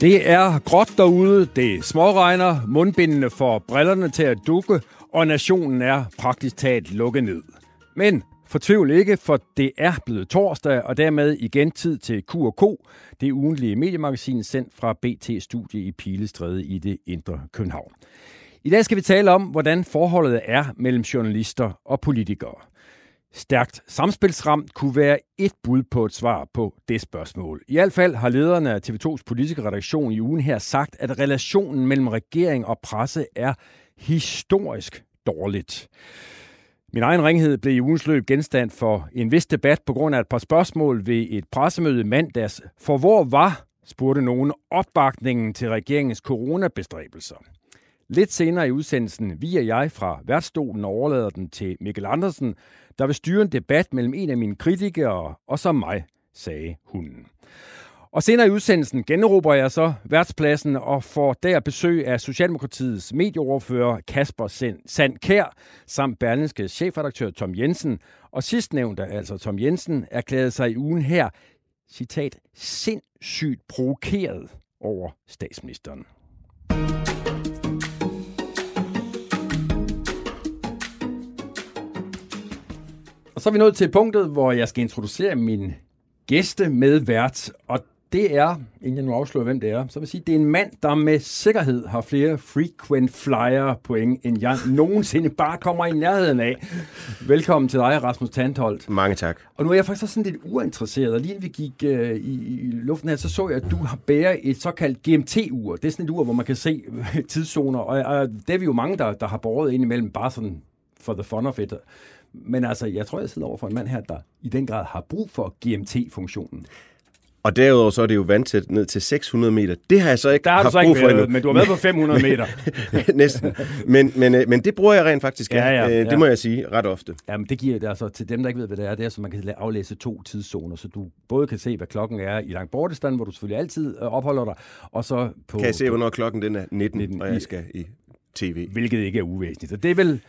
Det er gråt derude, det småregner, mundbindene får brillerne til at dukke, og nationen er praktisk talt lukket ned. Men fortvivl ikke, for det er blevet torsdag, og dermed igen tid til Q&K, det ugentlige mediemagasin sendt fra BT-studie i Pilestræde i det indre København. I dag skal vi tale om, hvordan forholdet er mellem journalister og politikere. Stærkt samspilsramt kunne være et bud på et svar på det spørgsmål. I hvert fald har lederne af TV2's politiske redaktion i ugen her sagt, at relationen mellem regering og presse er historisk dårligt. Min egen ringhed blev i ugens løb genstand for en vis debat på grund af et par spørgsmål ved et pressemøde mandags. For hvor var, spurgte nogen, opbakningen til regeringens coronabestræbelser? Lidt senere i udsendelsen viger jeg fra værtsstolen og overlader den til Mikkel Andersen, der vil styre en debat mellem en af mine kritikere og så mig, sagde hunden. Og senere i udsendelsen generober jeg så værtspladsen og får der besøg af Socialdemokratiets medieoverfører Kasper Sandkær samt Berlingske chefredaktør Tom Jensen. Og sidstnævnte, altså Tom Jensen, erklærede sig i ugen her, citat, sindssygt provokeret over statsministeren. Og så er vi nået til punktet, hvor jeg skal introducere min gæste med vært, og det er, inden jeg nu afslører, hvem det er, så vil jeg sige, det er en mand, der med sikkerhed har flere frequent flyer point, end jeg nogensinde bare kommer i nærheden af. Velkommen til dig, Rasmus Tandholt. Mange tak. Og nu er jeg faktisk sådan lidt uinteresseret, og lige inden vi gik uh, i, i luften her, så så jeg, at du har bæret et såkaldt GMT-ur. Det er sådan et ur, hvor man kan se tidszoner, og, og det er vi jo mange, der, der har båret ind imellem, bare sådan for the fun of it. Men altså, jeg tror, jeg sidder over for en mand her, der i den grad har brug for GMT-funktionen. Og derudover så er det jo vandtæt ned til 600 meter. Det har jeg så ikke Der har du så ikke været, men du har været på 500 meter. Næsten. Men, men, øh, men det bruger jeg rent faktisk Ja, ja, Øh, ja. Det må jeg sige ret ofte. Jamen, det giver det altså til dem, der ikke ved, hvad det er. Det er, så man kan aflæse to tidszoner, så du både kan se, hvad klokken er i lang bortestand, hvor du selvfølgelig altid øh, opholder dig, og så på... Kan jeg se, hvornår klokken den er 19, 19 19 og i- jeg skal i tv. Hvilket ikke er uvæsentligt. Og det er vel...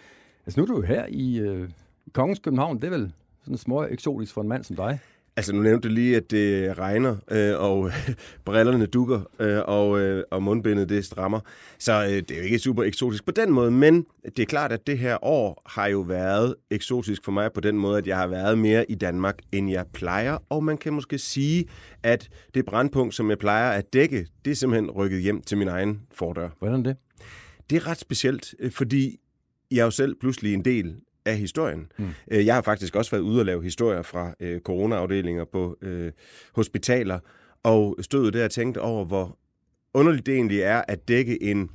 Altså, nu er du jo her i, øh, i Kongens København. Det er vel sådan små eksotisk for en mand som dig. Altså, nu nævnte du lige, at det regner, øh, og brillerne dukker, øh, og, øh, og mundbindet det strammer. Så øh, det er jo ikke super eksotisk på den måde, men det er klart, at det her år har jo været eksotisk for mig på den måde, at jeg har været mere i Danmark, end jeg plejer. Og man kan måske sige, at det brandpunkt, som jeg plejer at dække, det er simpelthen rykket hjem til min egen fordør. Hvordan det? Det er ret specielt, øh, fordi jeg er jo selv pludselig en del af historien. Mm. Jeg har faktisk også været ude og lave historier fra øh, coronaafdelinger på øh, hospitaler, og stod der og tænkte over, hvor underligt det egentlig er at dække en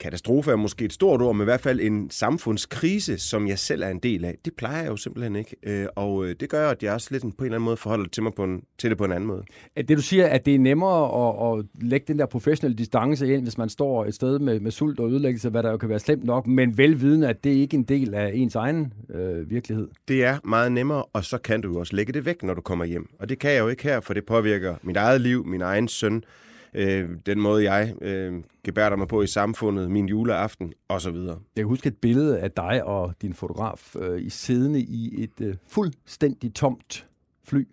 katastrofe er måske et stort ord, men i hvert fald en samfundskrise, som jeg selv er en del af. Det plejer jeg jo simpelthen ikke, øh, og øh, det gør, at jeg også lidt på en eller anden måde forholder til, mig på en, til det på en anden måde. At det du siger, at det er nemmere at, at lægge den der professionelle distance ind, hvis man står et sted med, med sult og ødelæggelse, hvad der jo kan være slemt nok, men velvidende, at det ikke er en del af ens egen øh, virkelighed. Det er meget nemmere, og så kan du jo også lægge det væk, når du kommer hjem. Og det kan jeg jo ikke her, for det påvirker mit eget liv, min egen søn, øh, den måde jeg øh, gebærder mig på i samfundet, min juleaften osv. Jeg kan huske et billede af dig og din fotograf øh, i siddende i et øh, fuldstændig tomt fly,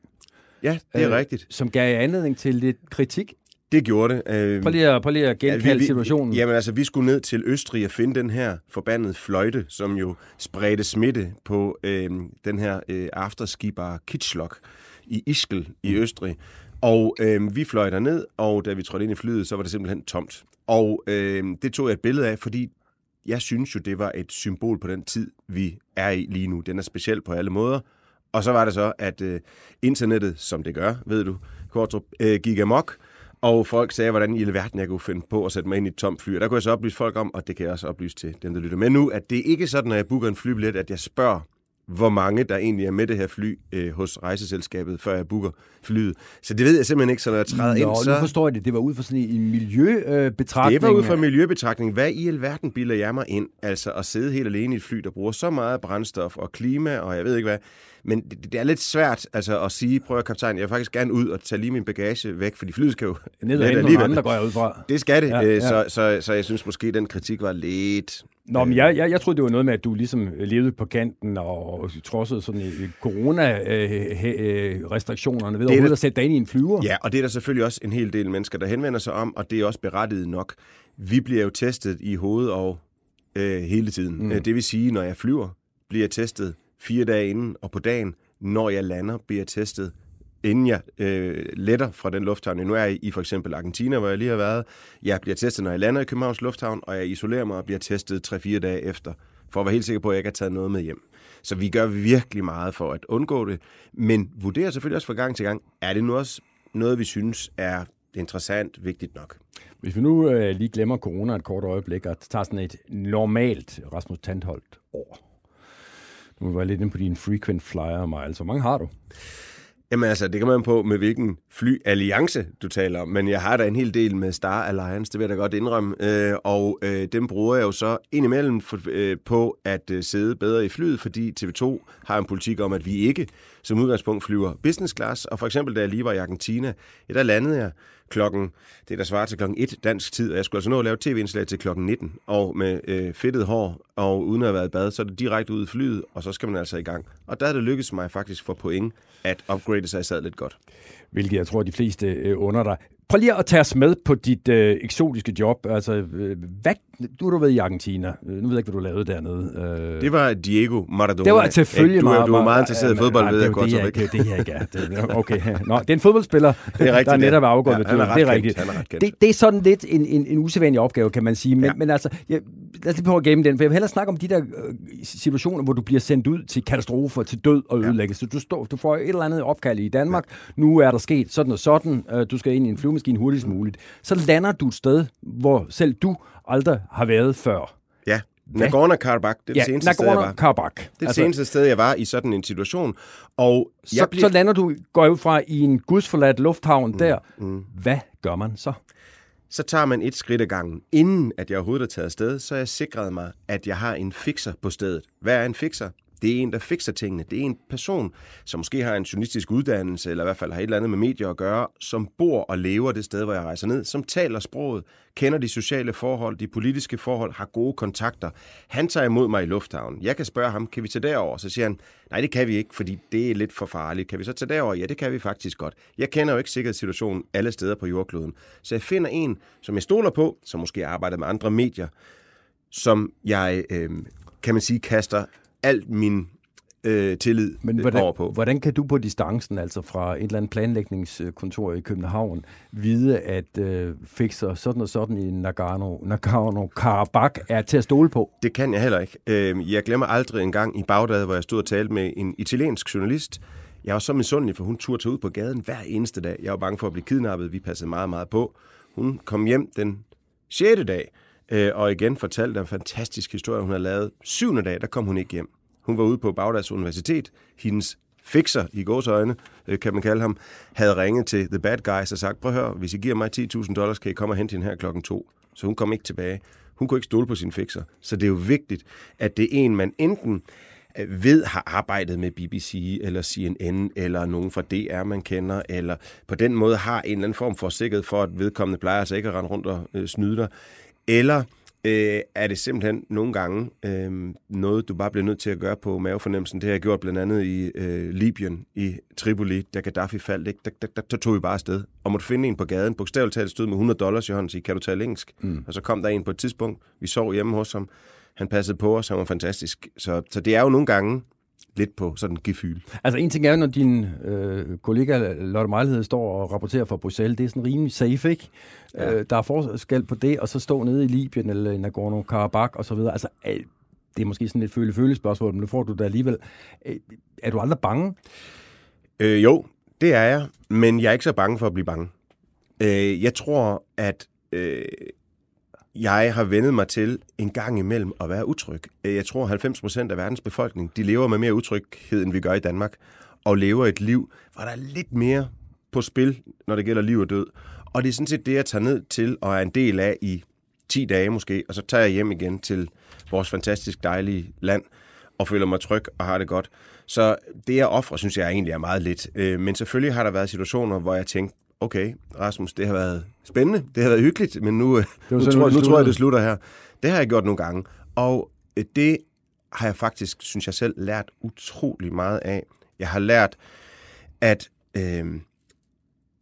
Ja, det er Øh, rigtigt. som gav anledning til lidt kritik. Det gjorde det. Øh, Prøv lige at, prøv lige at genkalde vi, situationen. jamen altså, vi skulle ned til Østrig og finde den her forbandede fløjte, som jo spredte smitte på øh, den her øh, afterskibar Kitschlock i Ischgl i Mm. Østrig. Og øh, vi fløj ned, og da vi trådte ind i flyet, så var det simpelthen tomt. Og øh, det tog jeg et billede af, fordi jeg synes jo, det var et symbol på den tid, vi er i lige nu. Den er speciel på alle måder. Og så var det så, at øh, internettet, som det gør, ved du, Kortrup, øh, gik amok, og folk sagde, hvordan i hele verden jeg kunne finde på at sætte mig ind i et tomt fly. Og der kunne jeg så oplyse folk om, og det kan jeg også oplyse til dem, der lytter med nu, at det er ikke sådan, når jeg booker en flybillet, at jeg spørger hvor mange der egentlig er med det her fly øh, hos rejseselskabet, før jeg booker flyet. Så det ved jeg simpelthen ikke, så når jeg træder Nå, ind, så... nu forstår jeg det. Det var ud fra sådan en miljøbetragtning. Det var ud fra miljøbetragtning. Hvad i alverden bilder jeg mig ind? Altså at sidde helt alene i et fly, der bruger så meget brændstof og klima, og jeg ved ikke hvad. Men det, det er lidt svært altså, at sige, prøv at kaptajn, jeg vil faktisk gerne ud og tage lige min bagage væk, fordi flyet skal jo Ned og andre, går jeg ud fra. Det skal det, Ja, ja. ja. Så, så, så jeg synes måske, den kritik var lidt... Nå, men jeg, jeg, jeg troede, det var noget med, at du ligesom levede på kanten og trodsede sådan corona-restriktionerne ved er overhovedet det- at sætte dig ind i en flyver. Ja, og det er der selvfølgelig også en hel del mennesker, der henvender sig om, og det er også berettiget nok. Vi bliver jo testet i hovedet og øh, hele tiden. Mm. Det vil sige, når jeg flyver, bliver jeg testet fire dage inden, og på dagen, når jeg lander, bliver jeg testet inden jeg øh, letter fra den lufthavn. Nu er jeg i for eksempel Argentina, hvor jeg lige har været. Jeg bliver testet, når jeg lander i Københavns Lufthavn, og jeg isolerer mig og bliver testet 3-4 dage efter, for at være helt sikker på, at jeg ikke har taget noget med hjem. Så vi gør virkelig meget for at undgå det, men vurderer selvfølgelig også fra gang til gang, er det nu også noget, vi synes er interessant, vigtigt nok. Hvis vi nu øh, lige glemmer corona et kort øjeblik, og tager sådan et normalt Rasmus Tandholdt år. Nu var jeg lidt inde på din frequent flyer miles. Hvor mange har du? Jamen altså, det kan man på, med hvilken flyalliance du taler om, men jeg har da en hel del med Star Alliance, det vil jeg da godt indrømme, øh, og øh, dem bruger jeg jo så indimellem for, øh, på at øh, sidde bedre i flyet, fordi TV2 har en politik om, at vi ikke som udgangspunkt flyver business class, og for eksempel da jeg lige var i Argentina, ja, der landede jeg klokken, det der svarer til klokken 1 dansk tid, og jeg skulle altså nå at lave tv-indslag til klokken 19, og med øh, fedtet hår, og uden at have været i bad, så er det direkte ud i flyet, og så skal man altså i gang. Og der er det lykkedes mig faktisk for point at upgrade, så jeg sad lidt godt. Hvilket jeg tror, de fleste øh, under dig. Prøv lige at tage os med på dit øh, eksotiske job. Altså, øh, hvad, du du været i Argentina. Øh, Nu ved jeg ikke, hvad du lavede dernede. Øh, Det var Diego Maradona. det var selvfølgelig du, er- du er meget interesseret i fodbold, nej, ved jeg er godt. det, ikke? det er det, jeg ikke er. Det, okay. Nå, det er en fodboldspiller, Det er rigtigt, der er netop ja. afgået Ja, med er døden. Det er rigtigt. er. Det, det er sådan lidt en, en, en usædvanlig opgave, kan man sige. Men, Ja. men altså, jeg, lad os lige prøve at gemme den, for jeg vil hellere snakke om de der øh, situationer, hvor du bliver sendt ud til katastrofer, til død og ødelæggelse. Du, står, du får et eller andet opkald i Danmark. Nu er der sket sådan og sådan. Øh, Du skal ind i en flyvemaskine hurtigst muligt. Så lander du et sted, hvor selv du aldrig har været før. Ja, Nagorno-Karabakh, det er det seneste sted, jeg var. Karabakh. Det er det seneste sted, jeg var i sådan en situation. Og så, jeg bliver... så lander du, går ud fra, i en gudsforladt lufthavn mm, der. Mm. Hvad gør man så? så tager man et skridt ad gangen. Inden at jeg overhovedet er taget afsted, så har jeg sikret mig, at jeg har en fixer på stedet. Hvad er en fixer? Det er en, der fikser tingene. Det er en person, som måske har en journalistisk uddannelse, eller i hvert fald har et eller andet med medier at gøre, som bor og lever det sted, hvor jeg rejser ned, som taler sproget, kender de sociale forhold, de politiske forhold, har gode kontakter. Han tager imod mig i lufthavnen. Jeg kan spørge ham, kan vi tage derover? Så siger han, nej, det kan vi ikke, fordi det er lidt for farligt. Kan vi så tage derover? Ja, det kan vi faktisk godt. Jeg kender jo ikke sikkerhedssituationen alle steder på jordkloden. Så jeg finder en, som jeg stoler på, som måske arbejder med andre medier, som jeg, øh, kan man sige, kaster alt min øh, tillid Men hvordan, over på. hvordan kan du på distancen, altså fra et eller andet planlægningskontor i København, vide, at øh, fixer sådan og sådan i Nagano, Nagano-Karabakh er til at stole på? Det kan jeg heller ikke. Øh, Jeg glemmer aldrig en gang i Bagdad, hvor jeg stod og talte med en italiensk journalist. Jeg var så misundelig, for hun turde tage ud på gaden hver eneste dag. Jeg var bange for at blive kidnappet. Vi passede meget, meget på. Hun kom hjem den 6. dag, øh, og igen fortalte en fantastisk historie, hun havde lavet. Syvende dag, der kom hun ikke hjem. Hun var ude på Bagdads Universitet. Hendes fixer, i gåsøjne, øh, kan man kalde ham, havde ringet til The Bad Guys og sagt, prøv at høre, hvis I giver mig 10.000 dollars, kan I komme og hente hende her klokken to. Så hun kom ikke tilbage. Hun kunne ikke stole på sin fixer. Så det er jo vigtigt, at det er en, man enten øh, ved har arbejdet med BBC eller CNN eller nogen fra DR, man kender, eller på den måde har en eller anden form for sikkerhed for, at vedkommende plejer altså ikke at rende rundt og øh, snyde dig. Eller øh, er det simpelthen nogle gange øh, noget, du bare bliver nødt til at gøre på mavefornemmelsen. Det har jeg gjort blandt andet i øh, Libyen, i Tripoli, da Gaddafi faldt. Ikke? Der, der, der, der tog vi bare afsted og måtte finde en på gaden. Bogstaveligt talt stod med 100 dollars i hånden og sige, kan du tale engelsk? Mm. Og så kom der en på et tidspunkt. Vi sov hjemme hos ham. Han passede på os. Han var fantastisk. Så, så det er jo nogle gange lidt på sådan en gefyl. Altså en ting er når din øh, kollega Lotte Mejlhed står og rapporterer fra Bruxelles, det er sådan rimelig safe, ikke? Ja. Øh, der er forskel på det, og så stå nede i Libyen eller i Nagorno-Karabakh og så videre. Altså, øh, det er måske sådan et føle-føle-spørgsmål, men nu får du det alligevel. Øh, er du aldrig bange? Øh, jo, det er jeg, men jeg er ikke så bange for at blive bange. Øh, jeg tror, at øh, jeg har vendet mig til en gang imellem at være utryg. Jeg tror, 90 procent af verdens befolkning, de lever med mere utryghed, end vi gør i Danmark, og lever et liv, hvor der er lidt mere på spil, når det gælder liv og død. Og det er sådan set det, jeg tager ned til og er en del af i 10 dage måske, og så tager jeg hjem igen til vores fantastisk dejlige land og føler mig tryg og har det godt. Så det jeg offrer, synes jeg egentlig er meget lidt. Øh, men selvfølgelig har der været situationer, hvor jeg tænkte, okay, Rasmus, det har været spændende, det har været hyggeligt, men nu, nu, sådan, tror, nu tror jeg, det slutter her. Det har jeg gjort nogle gange, og øh, det har jeg faktisk, synes jeg selv, lært utrolig meget af. Jeg har lært at øh,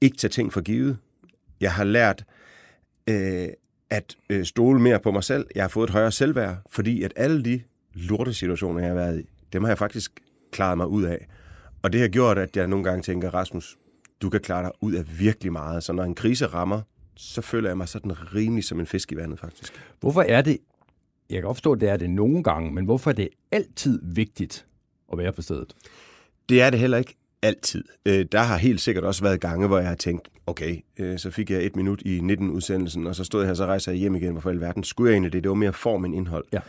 ikke tage ting for givet. Jeg har lært øh, at øh, stole mere på mig selv. Jeg har fået et højere selvværd, fordi at alle de lorte situationer, jeg har været i, dem har jeg faktisk klaret mig ud af. Og det har gjort, at jeg nogle gange tænker, Rasmus, du kan klare dig ud af virkelig meget. Så når en krise rammer, så føler jeg mig sådan rimelig som en fisk i vandet, faktisk. Hvorfor er det, jeg kan forstå, at det er det nogle gange, men hvorfor er det altid vigtigt at være på stedet? Det er det heller ikke altid. Øh, der har helt sikkert også været gange, hvor jeg har tænkt, okay, øh, så fik jeg et minut i 19-udsendelsen, og så stod jeg her, så rejser jeg hjem igen. Hvorfor i alverden skulle jeg egentlig det? Det var mere form end indhold. Ja.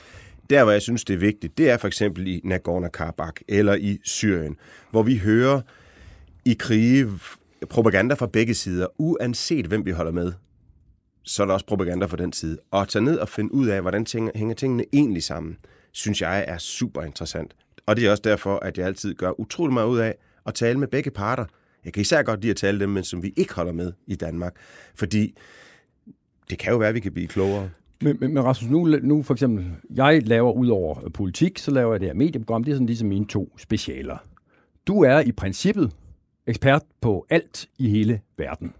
Der, hvor jeg synes, det er vigtigt, det er for eksempel i Nagorno-Karabakh eller i Syrien, hvor vi hører i krige propaganda fra begge sider, uanset hvem vi holder med, så er der også propaganda fra den side. Og at tage ned og finde ud af, hvordan ting, hænger tingene egentlig sammen, synes jeg er super interessant. Og det er også derfor, at jeg altid gør utrolig meget ud af at tale med begge parter. Jeg kan især godt lide at tale dem, men som vi ikke holder med i Danmark. Fordi det kan jo være, at vi kan blive klogere. Men, men, men Rasmus, nu, nu for eksempel, jeg laver ud over politik, så laver jeg det her medieprogram. Det er sådan ligesom mine to specialer. Du er i princippet ekspert på alt i hele verden.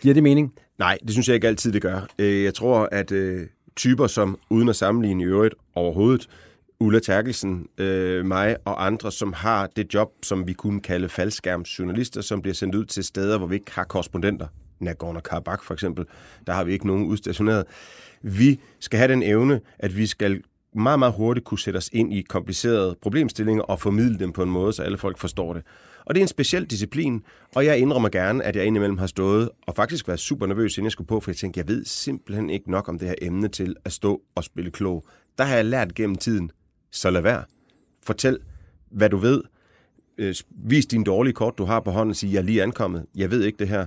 Giver det mening? Nej, det synes jeg ikke altid, det gør. Øh, jeg tror, at øh, typer som, uden at sammenligne i øvrigt overhovedet, Ulla Terkelsen, øh, mig og andre, som har det job, som vi kunne kalde faldskærmsjournalister, som bliver sendt ud til steder, hvor vi ikke har korrespondenter. Nagorno-Karabakh for eksempel, der har vi ikke nogen udstationeret. Vi skal have den evne, at vi skal meget, meget hurtigt kunne sætte os ind i komplicerede problemstillinger og formidle dem på en måde, så alle folk forstår det. Og det er en speciel disciplin, og jeg indrømmer gerne, at jeg indimellem har stået og faktisk været super nervøs, inden jeg skulle på, for jeg tænkte, jeg ved simpelthen ikke nok om det her emne til at stå og spille klog. Der har jeg lært gennem tiden, så lad være. Fortæl, hvad du ved. Øh, vis din dårlige kort, du har på hånden, og sig, jeg er lige ankommet, jeg ved ikke det her.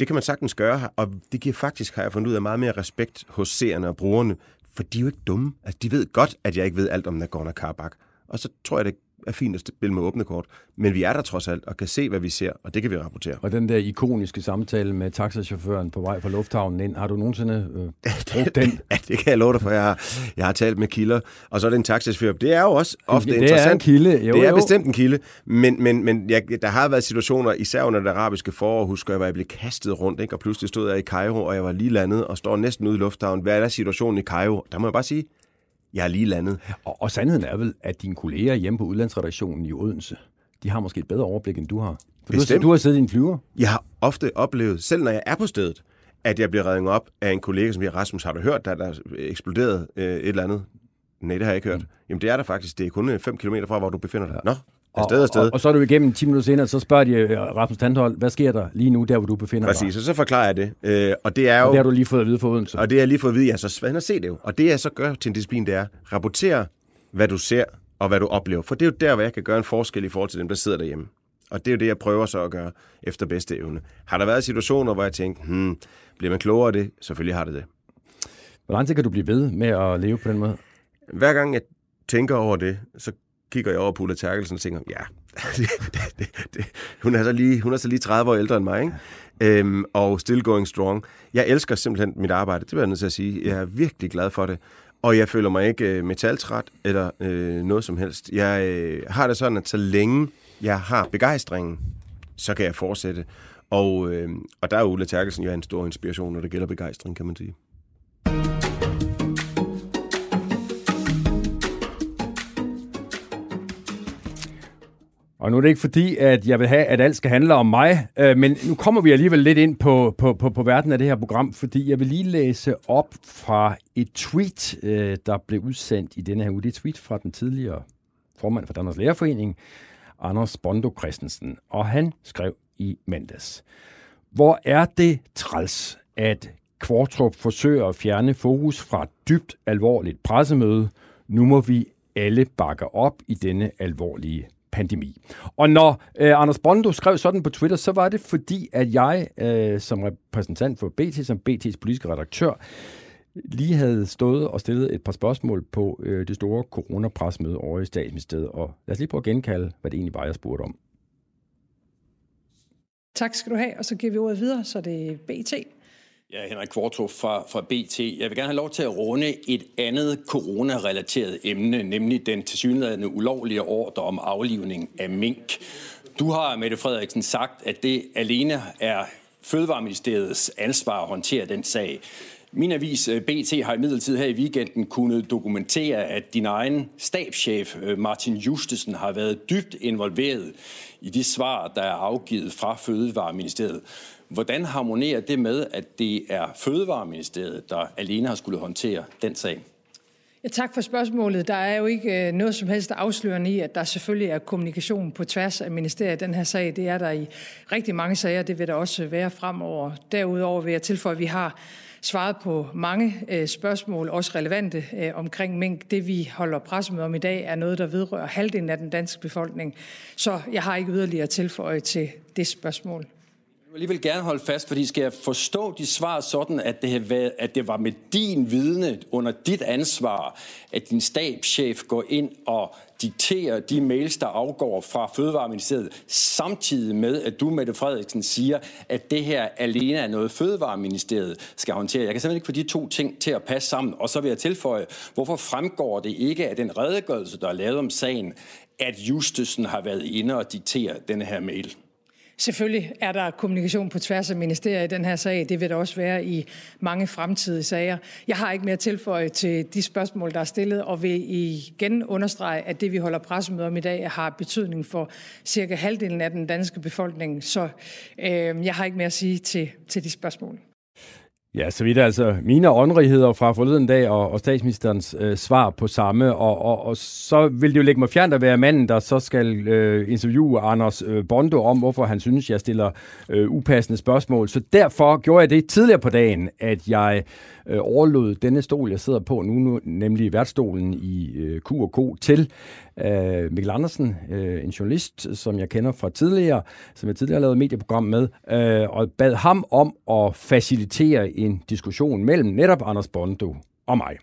Det kan man sagtens gøre, og det giver faktisk, har jeg fundet ud af, meget mere respekt hos seerne og brugerne, for de er jo ikke dumme. Altså, de ved godt, at jeg ikke ved alt om Nagorno-Karabakh. Og så tror jeg, det er fint at spille med åbne kort. Men vi er der trods alt og kan se, hvad vi ser, og det kan vi rapportere. Og den der ikoniske samtale med taxachaufføren på vej fra lufthavnen ind, har du nogensinde øh, brugt den? ja, det kan jeg love dig for. Jeg har, jeg har talt med kilder, og så er det en taxachauffør. Det er jo også ofte det interessant. Det er en kilde. Jo, det er jo. bestemt en kilde, men, men, men jeg, der har været situationer, især under det arabiske forår, husker jeg, hvor jeg blev kastet rundt, ikke? og pludselig stod jeg i Cairo, og jeg var lige landet og står næsten ude i lufthavnen. Hvad er situationen i Cairo? Der må jeg bare sige, jeg er lige landet. Og, og sandheden er vel, at dine kolleger hjemme på udlandsredaktionen i Odense, de har måske et bedre overblik, end du har. For du har, du har siddet i en flyver. Jeg har ofte oplevet, selv når jeg er på stedet, at jeg bliver reddet op af en kollega, som siger, Rasmus, har du hørt, der er eksploderet øh, et eller andet? Nej, det har jeg ikke hørt. Mm. Jamen, det er der faktisk. Det er kun 5 km fra, hvor du befinder dig. Nå, Afsted, afsted. Og, og, og så er du igennem 10 minutter senere, så spørger de øh, Rasmus Tandhold, hvad sker der lige nu, der hvor du befinder Præcis, dig? Præcis, og så forklarer jeg det. Øh, og det er jo... Og det har du lige fået at vide for Odense. Og det har jeg lige fået at vide, ja, så svand se det jo. Og det jeg så gør til en disciplin, det er, rapportere, hvad du ser og hvad du oplever. For det er jo der, hvor jeg kan gøre en forskel i forhold til dem, der sidder derhjemme. Og det er jo det, jeg prøver så at gøre efter bedste evne. Har der været situationer, hvor jeg tænkte, hmm, bliver man klogere af det? Selvfølgelig har det det. Hvor lang tid kan du blive ved med at leve på den måde? Hver gang jeg tænker over det, så kigger jeg over på Ulla Terkelsen og tænker, ja, det, det, det, hun, er så lige, hun er så lige 30 år ældre end mig, ikke? Øhm, og still going strong. Jeg elsker simpelthen mit arbejde, det vil jeg nødt til at sige. Jeg er virkelig glad for det. Og jeg føler mig ikke øh, metaltræt eller øh, noget som helst. Jeg øh, har det sådan, at så længe jeg har begejstringen, så kan jeg fortsætte. Og, øh, og der er Ulla Terkelsen jo en stor inspiration, når det gælder begejstring, kan man sige. Og nu er det ikke fordi, at jeg vil have, at alt skal handle om mig, øh, men nu kommer vi alligevel lidt ind på, på, på, på verden af det her program, fordi jeg vil lige læse op fra et tweet, øh, der blev udsendt i denne her uge. Det er et tweet fra den tidligere formand for Danmarks Lærerforening, Anders Bondo Christensen, og han skrev i mandags. Hvor er det træls, at Kvartrup forsøger at fjerne fokus fra et dybt alvorligt pressemøde. Nu må vi alle bakke op i denne alvorlige pandemi. Og når øh, Anders Bondo skrev sådan på Twitter, så var det fordi, at jeg øh, som repræsentant for BT, som BT's politiske redaktør, lige havde stået og stillet et par spørgsmål på øh, det store coronapresmøde over i statsministeriet. Og lad os lige prøve at genkalde, hvad det egentlig var, jeg spurgte om. Tak skal du have, og så giver vi ordet videre, så det er BT. Ja, Henrik Kvartrup fra, fra BT. Jeg vil gerne have lov til at runde et andet coronarelateret emne, nemlig den tilsyneladende ulovlige ordre om aflivning af mink. Du har, Mette Frederiksen, sagt, at det alene er Fødevareministeriets ansvar at håndtere den sag. Min avis øh, BT har i midlertid her i weekenden kunnet dokumentere, at din egen stabschef øh, Martin Justesen har været dybt involveret i de svar, der er afgivet fra Fødevareministeriet. Hvordan harmonerer det med, at det er Fødevareministeriet, der alene har skulle håndtere den sag? Ja, tak for spørgsmålet. Der er jo ikke øh, noget som helst afslørende i, at der selvfølgelig er kommunikation på tværs af ministeriet i den her sag. Det er der i rigtig mange sager, det vil der også være fremover. Derudover vil jeg tilføje, at vi har svaret på mange øh, spørgsmål, også relevante øh, omkring mink. Det vi holder pressemøde om i dag er noget, der vedrører halvdelen af den danske befolkning. Så jeg har ikke yderligere tilføje til det spørgsmål alligevel gerne holde fast, fordi skal jeg forstå de svar sådan, at det, har været, at det var med din vidne under dit ansvar, at din stabschef går ind og dikterer de mails, der afgår fra Fødevareministeriet, samtidig med, at du, Mette Frederiksen, siger, at det her alene er noget, Fødevareministeriet skal håndtere. Jeg kan simpelthen ikke få de to ting til at passe sammen. Og så vil jeg tilføje, hvorfor fremgår det ikke af den redegørelse, der er lavet om sagen, at Justesen har været inde og diktere denne her mail? Selvfølgelig er der kommunikation på tværs af ministerier i den her sag. Det vil der også være i mange fremtidige sager. Jeg har ikke mere tilføje til de spørgsmål, der er stillet, og vil igen understrege, at det, vi holder pressemøde om i dag, har betydning for cirka halvdelen af den danske befolkning. Så øh, jeg har ikke mere at sige til, til de spørgsmål. Ja, så vidt altså mine åndrigheder fra forleden dag og, og statsministerens øh, svar på samme, og, og, og så vil det jo lægge mig fjernt at være manden, der så skal øh, interviewe Anders øh, Bondo om, hvorfor han synes, jeg stiller øh, upassende spørgsmål. Så derfor gjorde jeg det tidligere på dagen, at jeg øh, overlod denne stol, jeg sidder på nu, nu nemlig værtstolen i øh, Q&K, til øh, Mikkel Andersen, øh, en journalist, som jeg kender fra tidligere, som jeg tidligere har lavet medieprogram med, øh, og bad ham om at facilitere en diskussion mellem netop Anders Bondo og mig.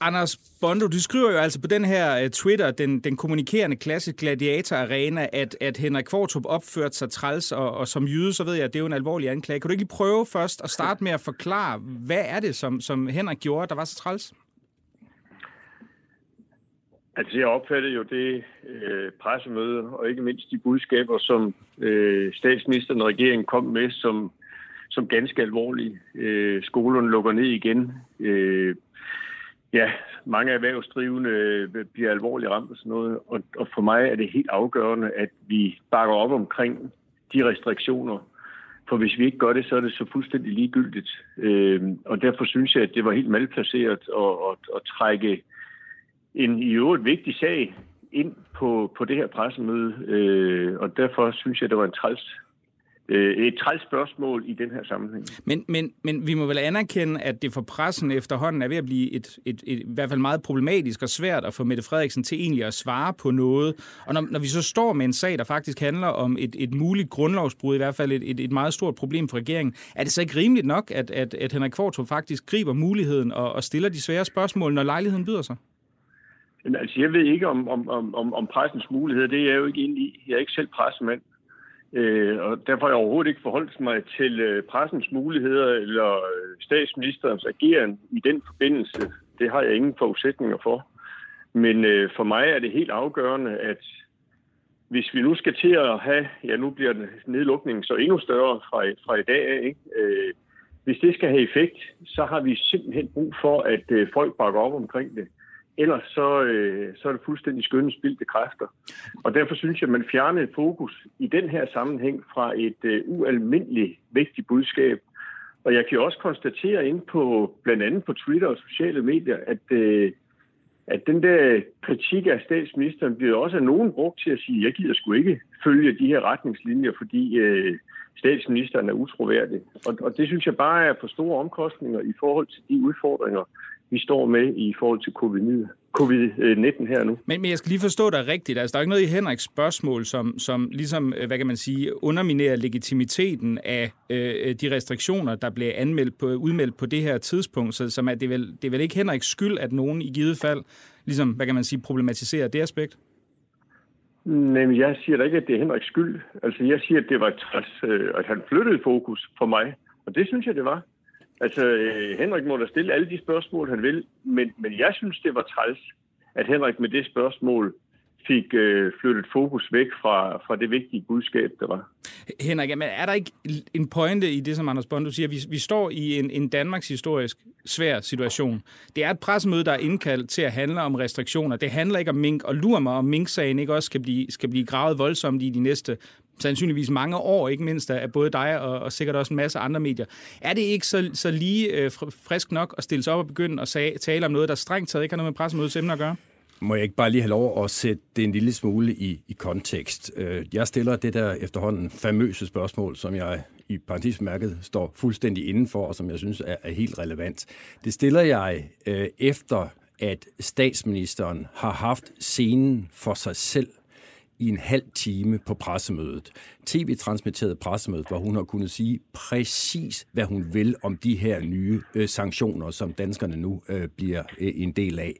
Anders Bondo, du skriver jo altså på den her uh, Twitter, den, den kommunikerende klasse Gladiator Arena, at, at Henrik Kvartrup opførte sig træls, og, og som jyde, så ved jeg, at det er jo en alvorlig anklage. Kan du ikke lige prøve først at starte med at forklare, hvad er det, som, som Henrik gjorde, der var så træls? Altså, jeg opfattede jo det øh, pressemøde, og ikke mindst de budskaber, som øh, statsministeren og regeringen kom med, som, som ganske alvorlige. Øh, skolerne lukker ned igen. Øh, ja, mange erhvervsdrivende øh, bliver alvorligt ramt og sådan noget. Og, og for mig er det helt afgørende, at vi bakker op omkring de restriktioner. For hvis vi ikke gør det, så er det så fuldstændig ligegyldigt. Øh, og derfor synes jeg, at det var helt malplaceret at, at, at trække en i øvrigt vigtig sag ind på, på det her pressemøde, øh, og derfor synes jeg, det var en træls øh, et træls spørgsmål i den her sammenhæng. Men, men, men vi må vel anerkende, at det for pressen efterhånden er ved at blive et, et, et, i hvert fald meget problematisk og svært at få Mette Frederiksen til egentlig at svare på noget. Og når, når vi så står med en sag, der faktisk handler om et, et muligt grundlovsbrud, i hvert fald et, et, et meget stort problem for regeringen, er det så ikke rimeligt nok, at, at, at Henrik Kvartrup faktisk griber muligheden og, og stiller de svære spørgsmål, når lejligheden byder sig? Men altså, jeg ved ikke om, om, om, om pressens muligheder. Det er jeg jo ikke inde i. Jeg er ikke selv pressemand. Øh, og derfor har jeg overhovedet ikke forholdt mig til øh, pressens muligheder eller øh, statsministerens ageren i den forbindelse. Det har jeg ingen forudsætninger for. Men øh, for mig er det helt afgørende, at hvis vi nu skal til at have, ja nu bliver nedlukningen så endnu større fra, fra i dag af, ikke? Øh, hvis det skal have effekt, så har vi simpelthen brug for, at øh, folk bakker op omkring det. Ellers så, øh, så er det fuldstændig skønne spildte kræfter. Og derfor synes jeg, at man fjerner fokus i den her sammenhæng fra et øh, ualmindeligt vigtigt budskab. Og jeg kan også konstatere ind på blandt andet på Twitter og sociale medier, at, øh, at den der kritik af statsministeren bliver også af nogen brugt til at sige, at jeg gider sgu ikke følge de her retningslinjer, fordi øh, statsministeren er utroværdig. Og, og det synes jeg bare er for store omkostninger i forhold til de udfordringer, vi står med i forhold til covid-19 her nu. Men, men jeg skal lige forstå dig rigtigt. Altså, der er ikke noget i Henriks spørgsmål, som, som ligesom, øh, hvad kan man sige, underminerer legitimiteten af øh, de restriktioner, der blev anmeldt på, udmeldt på det her tidspunkt. Så som er, det, er vel, det er vel ikke Henriks skyld, at nogen i givet fald ligesom, hvad kan man sige, problematiserer det aspekt? Nej, jeg siger da ikke, at det er Henriks skyld. Altså, jeg siger, at det var øh, at han flyttede fokus for mig. Og det synes jeg, det var. Altså, øh, Henrik må da stille alle de spørgsmål, han vil, men, men jeg synes, det var træls, at Henrik med det spørgsmål fik øh, flyttet fokus væk fra, fra det vigtige budskab, der var. Henrik, men er der ikke en pointe i det, som Anders Bond, du siger? Vi, vi står i en, en Danmarks historisk svær situation. Det er et pressemøde, der er indkaldt til at handle om restriktioner. Det handler ikke om mink, og lurer mig, om mink-sagen ikke også skal blive, skal blive gravet voldsomt i de næste sandsynligvis mange år, ikke mindst af både dig og, og sikkert også en masse andre medier. Er det ikke så, så lige øh, frisk nok at stille sig op og begynde at sag, tale om noget, der strengt taget ikke har noget med pressemødets emne at gøre? Må jeg ikke bare lige have lov at sætte det en lille smule i, i kontekst? Øh, jeg stiller det der efterhånden famøse spørgsmål, som jeg i parentesmærket står fuldstændig indenfor, og som jeg synes er, er helt relevant. Det stiller jeg øh, efter, at statsministeren har haft scenen for sig selv i en halv time på pressemødet. TV-transmitteret pressemødet, hvor hun har kunnet sige præcis, hvad hun vil om de her nye øh, sanktioner, som danskerne nu øh, bliver øh, en del af.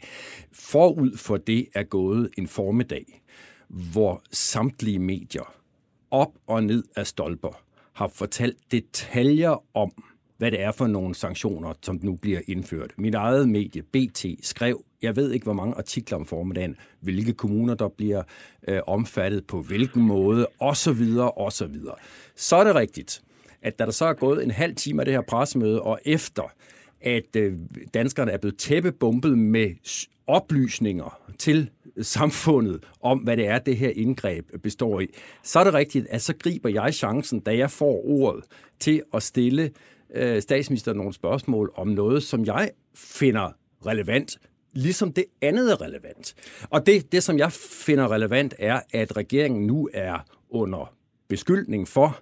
Forud for det er gået en formiddag, hvor samtlige medier op og ned af stolper har fortalt detaljer om, hvad det er for nogle sanktioner, som nu bliver indført. Mit eget medie, BT, skrev, jeg ved ikke, hvor mange artikler om formiddagen, hvilke kommuner, der bliver øh, omfattet på hvilken måde, osv., osv. Så er det rigtigt, at da der så er gået en halv time af det her pressemøde, og efter at øh, danskerne er blevet tæppebumpet med oplysninger til samfundet om, hvad det er, det her indgreb består i, så er det rigtigt, at så griber jeg chancen, da jeg får ordet, til at stille øh, statsministeren nogle spørgsmål om noget, som jeg finder relevant, ligesom det andet er relevant. Og det, det, som jeg finder relevant, er, at regeringen nu er under beskyldning for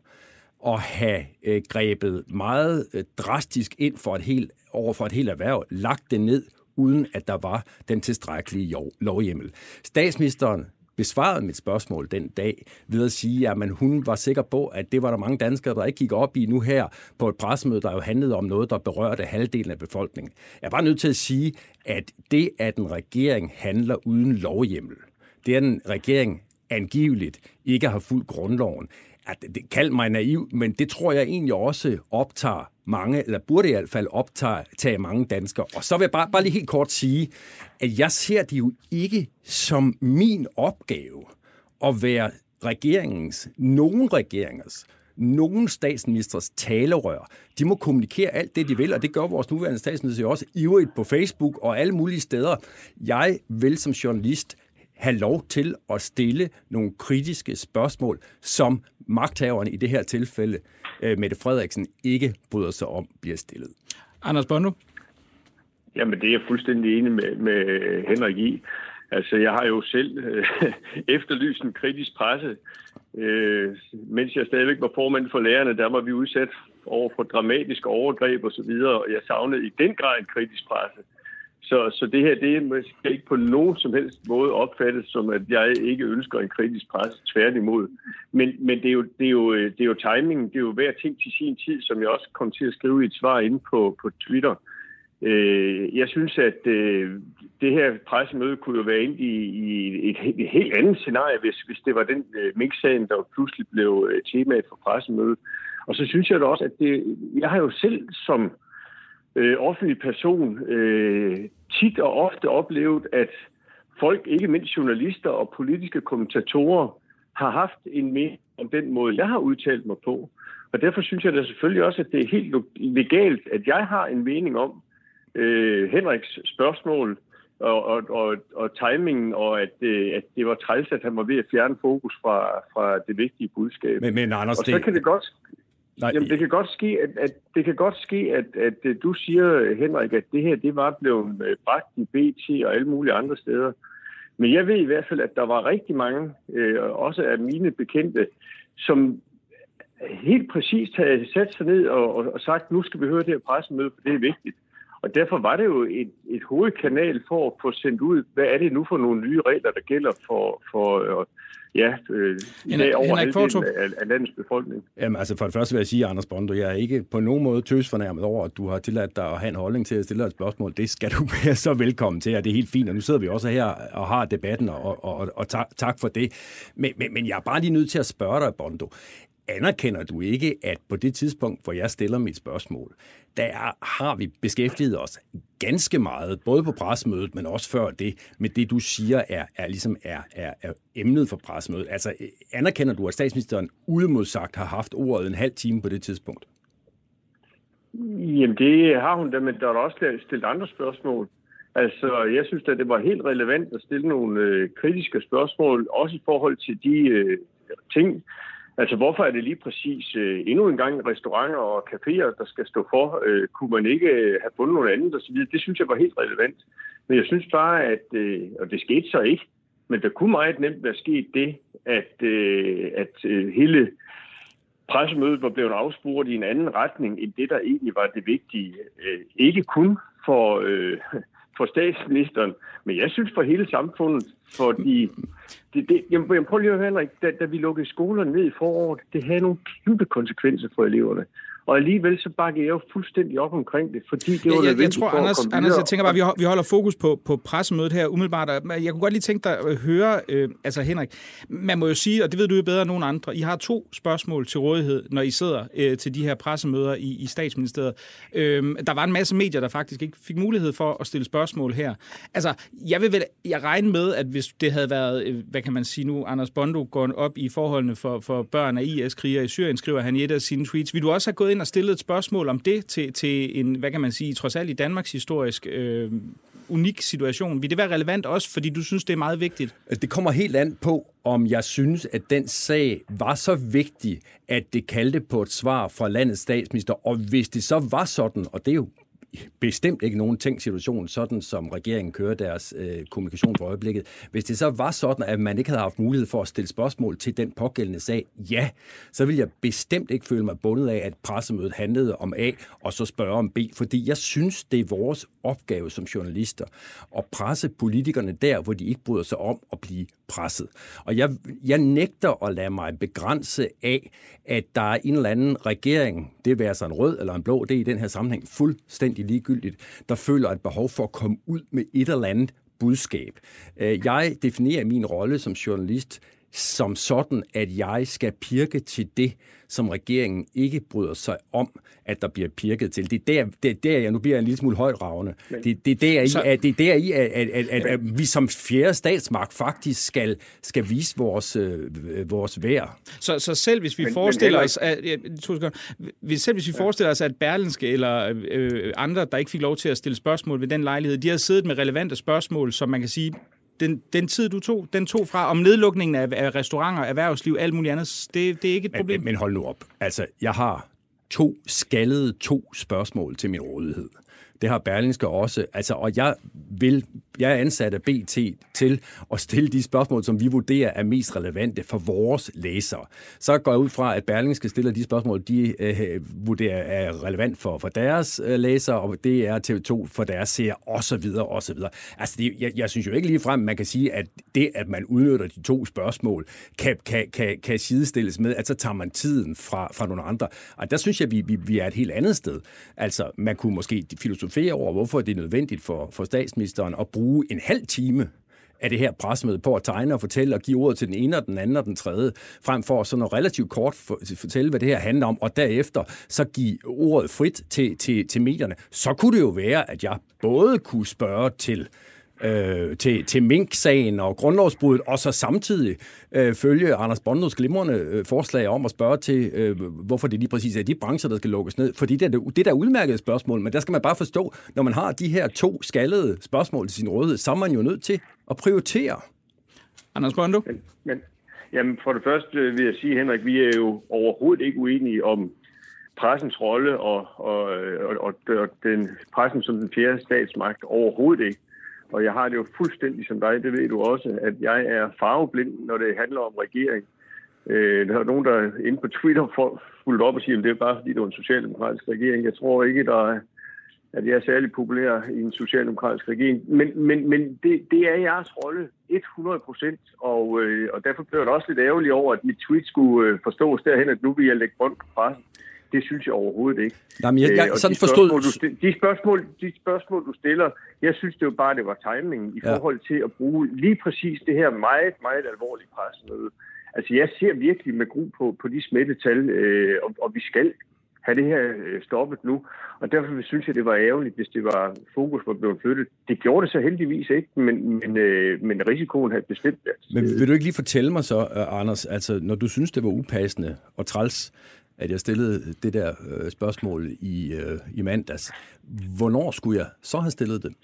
at have øh, grebet meget øh, drastisk ind for et helt, over for et helt erhverv, lagt det ned, uden at der var den tilstrækkelige lovhjemmel. Statsministeren besvarede mit spørgsmål den dag ved at sige, at hun var sikker på, at det var der mange danskere, der ikke gik op i nu her på et pressemøde, der jo handlede om noget, der berørte halvdelen af befolkningen. Jeg er bare nødt til at sige, at det, at en regering handler uden lovhjemmel, det er en regering angiveligt ikke har fuldt grundloven, at det, kald mig naiv, men det tror jeg egentlig også optager mange, eller burde i hvert fald optage mange danskere. Og så vil jeg bare, bare lige helt kort sige, at jeg ser det jo ikke som min opgave at være regeringens, nogen regeringers, nogen statsministers talerør. De må kommunikere alt det, de vil, og det gør vores nuværende statsminister også ivrigt på Facebook og alle mulige steder. Jeg vil som journalist have lov til at stille nogle kritiske spørgsmål, som magthaverne i det her tilfælde, øh, Mette Frederiksen, ikke bryder sig om, bliver stillet. Anders Bondo? Jamen, det er jeg fuldstændig enig med, med Henrik i. Altså, jeg har jo selv øh, efterlyst en kritisk presse. Øh, mens jeg stadigvæk var formand for lærerne, der var vi udsat over for dramatiske overgreb osv., og, og jeg savnede i den grad en kritisk presse. Så, så det her, det skal ikke på nogen som helst måde opfattes som, at jeg ikke ønsker en kritisk presse, tværtimod. Men, men det, er jo, det, er jo, øh, det er jo timingen, det er jo hver ting til sin tid, som jeg også kom til at skrive i et svar inde på, på Twitter. Øh, jeg synes, at øh, det her pressemøde kunne jo være ind i, i et, et helt andet scenarie, hvis, hvis det var den øh, mix-sagen, der pludselig blev øh, temaet for pressemødet. Og så synes jeg da også, at det, jeg har jo selv som øh, offentlig person øh, tit og ofte oplevet, at folk, ikke mindst journalister og politiske kommentatorer, har haft en mening om den måde, jeg har udtalt mig på. Og derfor synes jeg da selvfølgelig også, at det er helt legalt, at jeg har en mening om øh, Henriks spørgsmål og, og, og, og timingen, og at, øh, at det var træls, at han var ved at fjerne fokus fra, fra det vigtige budskab. Men, men Anders, og så kan det godt Nej. Jamen, det kan godt ske, at, at, det kan godt ske, at, at, at du siger, Henrik, at det her det var blevet øh, bragt i BT og alle mulige andre steder. Men jeg ved i hvert fald, at der var rigtig mange, øh, også af mine bekendte, som helt præcist havde sat sig ned og, og, og sagt, nu skal vi høre det her pressemøde, for det er vigtigt. Og derfor var det jo et, et hovedkanal for at få sendt ud, hvad er det nu for nogle nye regler, der gælder for, for øh, ja, øh, i dag over halvdelen af, af landets befolkning. Jamen altså for det første vil jeg sige, Anders Bondo, jeg er ikke på nogen måde tøsfornærmet over, at du har tilladt dig at have en holdning til at stille et spørgsmål. Det skal du være så velkommen til, og det er helt fint. Og nu sidder vi også her og har debatten, og, og, og tak, tak for det. Men, men, men jeg er bare lige nødt til at spørge dig, Bondo. Anerkender du ikke, at på det tidspunkt, hvor jeg stiller mit spørgsmål, der har vi beskæftiget os ganske meget, både på pressemødet, men også før det, med det, du siger, er, er, ligesom er, er, er emnet for pressemødet. Altså, anerkender du, at statsministeren udemodsagt har haft ordet en halv time på det tidspunkt? Jamen, det har hun da, men der er også stillet andre spørgsmål. Altså, jeg synes at det var helt relevant at stille nogle øh, kritiske spørgsmål, også i forhold til de øh, ting, Altså, hvorfor er det lige præcis øh, endnu en gang restauranter og caféer, der skal stå for? Øh, kunne man ikke øh, have fundet noget andet osv.? Det synes jeg var helt relevant. Men jeg synes bare, at, øh, og det skete så ikke, men der kunne meget nemt være sket det, at, øh, at øh, hele pressemødet var blevet afspurgt i en anden retning, end det, der egentlig var det vigtige. Øh, ikke kun for, øh, for statsministeren, men jeg synes for hele samfundet, fordi det, det, jamen, prøv lige at høre, Henrik, da, da vi lukkede skolerne ned i foråret, det havde nogle kæmpe konsekvenser for eleverne. Og alligevel så bakker jeg jo fuldstændig op omkring det, fordi det var ja, jeg, jeg tror, Anders, Anders, jeg tænker bare, vi, vi holder fokus på, på pressemødet her umiddelbart. Jeg kunne godt lige tænke dig at høre, øh, altså Henrik, man må jo sige, og det ved du jo bedre end nogen andre, I har to spørgsmål til rådighed, når I sidder øh, til de her pressemøder i, i statsministeriet. Øh, der var en masse medier, der faktisk ikke fik mulighed for at stille spørgsmål her. Altså, jeg vil vel, jeg regne med, at hvis det havde været, øh, hvad kan man sige nu, Anders Bondo går op i forholdene for, for børn af IS-krigere i Syrien, skriver han i et af sine tweets. Vil du også have gået ind og stillet et spørgsmål om det til, til en, hvad kan man sige, trods alt i Danmarks historisk øh, unik situation. Vil det være relevant også, fordi du synes, det er meget vigtigt? Altså, det kommer helt an på, om jeg synes, at den sag var så vigtig, at det kaldte på et svar fra landets statsminister. Og hvis det så var sådan, og det er jo bestemt ikke nogen tænkt situation, sådan som regeringen kører deres øh, kommunikation for øjeblikket. Hvis det så var sådan, at man ikke havde haft mulighed for at stille spørgsmål til den pågældende sag, ja, så vil jeg bestemt ikke føle mig bundet af, at pressemødet handlede om A, og så spørge om B, fordi jeg synes, det er vores opgave som journalister at presse politikerne der, hvor de ikke bryder sig om at blive presset. Og jeg, jeg nægter at lade mig begrænse af, at der er en eller anden regering, det være så en rød eller en blå, det er i den her sammenhæng fuldstændig ligegyldigt, der føler et behov for at komme ud med et eller andet budskab. Øh, jeg definerer min rolle som journalist som sådan, at jeg skal pirke til det, som regeringen ikke bryder sig om, at der bliver pirket til. Det er der, det er der jeg nu bliver en lille smule højdragende. Det, det er der, i, at, det er der i, at, at, at, at, at vi som fjerde statsmagt faktisk skal, skal vise vores, øh, vores værd. Så, så selv hvis vi men, forestiller men os, at, ja, selv hvis vi forestiller os, at Berlinske eller øh, andre, der ikke fik lov til at stille spørgsmål ved den lejlighed, de har siddet med relevante spørgsmål, som man kan sige, den, den tid, du tog, den tog fra om nedlukningen af, af restauranter, erhvervsliv, alt muligt andet, det, det er ikke et problem. Men, men hold nu op. Altså, jeg har to skaldede to spørgsmål til min rådighed. Det har Berlingske også. Altså, og jeg vil, jeg er ansat af BT til at stille de spørgsmål, som vi vurderer er mest relevante for vores læsere. Så går jeg ud fra, at Berlingske stiller de spørgsmål, de øh, vurderer er relevant for, for deres øh, læsere, og det er TV2 for deres seere, osv. osv. Altså, det, jeg, jeg synes jo ikke lige frem, man kan sige, at det, at man udnytter de to spørgsmål, kan, kan, kan, kan sidestilles med, at så tager man tiden fra, fra nogle andre. Og der synes jeg, vi, vi, vi er et helt andet sted. Altså, man kunne måske filosofere filosofere over, hvorfor det er nødvendigt for, for statsministeren at bruge en halv time af det her pressemøde på at tegne og fortælle og give ordet til den ene og den anden og den tredje, frem for sådan noget relativt kort for, fortælle, hvad det her handler om, og derefter så give ordet frit til, til, til medierne. Så kunne det jo være, at jeg både kunne spørge til øh, til, til Mink-sagen og grundlovsbruddet, og så samtidig øh, følge Anders Bondos glimrende øh, forslag om at spørge til, øh, hvorfor det lige præcis er de brancher, der skal lukkes ned. Fordi det er det der udmærkede spørgsmål, men der skal man bare forstå, når man har de her to skaldede spørgsmål til sin rådighed, så er man jo nødt til at prioritere. Anders Bondo? Men, men, jamen for det første vil jeg sige, Henrik, vi er jo overhovedet ikke uenige om pressens rolle og, og, og, og, og den pressen som den fjerde statsmagt overhovedet ikke. Og jeg har det jo fuldstændig som dig, det ved du også, at jeg er farveblind, når det handler om regering. Øh, der er nogen, der er inde på Twitter for, fulgt op og siger, at det er bare fordi, det var en socialdemokratisk regering. Jeg tror ikke, der er, at jeg er særlig populær i en socialdemokratisk regering. Men, men, men det, det er jeres rolle 100 procent, og, øh, og derfor blev jeg også lidt ærgerlig over, at mit tweet skulle øh, forstås derhen, at nu vil jeg lægge bånd på pressen. Det synes jeg overhovedet ikke. Jamen, jeg, jeg, Øh, sådan de forstod... Spørgsmål, du, de, spørgsmål, de spørgsmål, du stiller, jeg synes det jo bare, det var timingen i Ja. forhold til at bruge lige præcis det her meget, meget alvorlige pressemøde. Altså, jeg ser virkelig med gru på, på de smittetal, øh, og, og vi skal have det her øh, stoppet nu. Og derfor synes jeg, det var ærgerligt, hvis det var fokus var blevet flyttet. Det gjorde det så heldigvis ikke, men, men, øh, men risikoen havde bestemt været. Men vil du ikke lige fortælle mig så, uh, Anders, altså når du synes, det var upassende og træls, at jeg stillede det der uh, spørgsmål i, uh, i mandags, hvornår skulle jeg så have stillet det?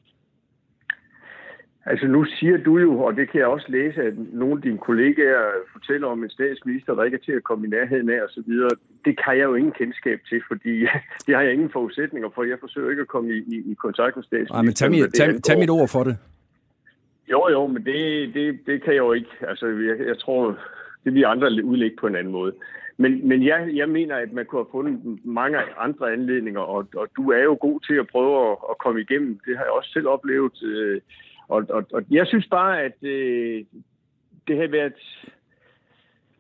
Altså nu siger du jo, og det kan jeg også læse, at nogle af dine kollegaer fortæller om en statsminister, der ikke er til at komme i nærheden af osv. Det kan jeg jo ingen kendskab til, fordi det har jeg ingen forudsætninger for. Jeg forsøger ikke at komme i, i, i kontakt med statsministeren. Nej, men tag, mit, tag, tag mit ord for det. Jo, jo, men det, det, det kan jeg jo ikke. Altså, jeg, jeg tror, det vil andre udlægge på en anden måde. Men, men jeg, jeg mener, at man kunne have fundet mange andre anledninger, og, og du er jo god til at prøve at, at komme igennem. Det har jeg også selv oplevet. øh, Og, og, og jeg synes bare, at øh, det havde været...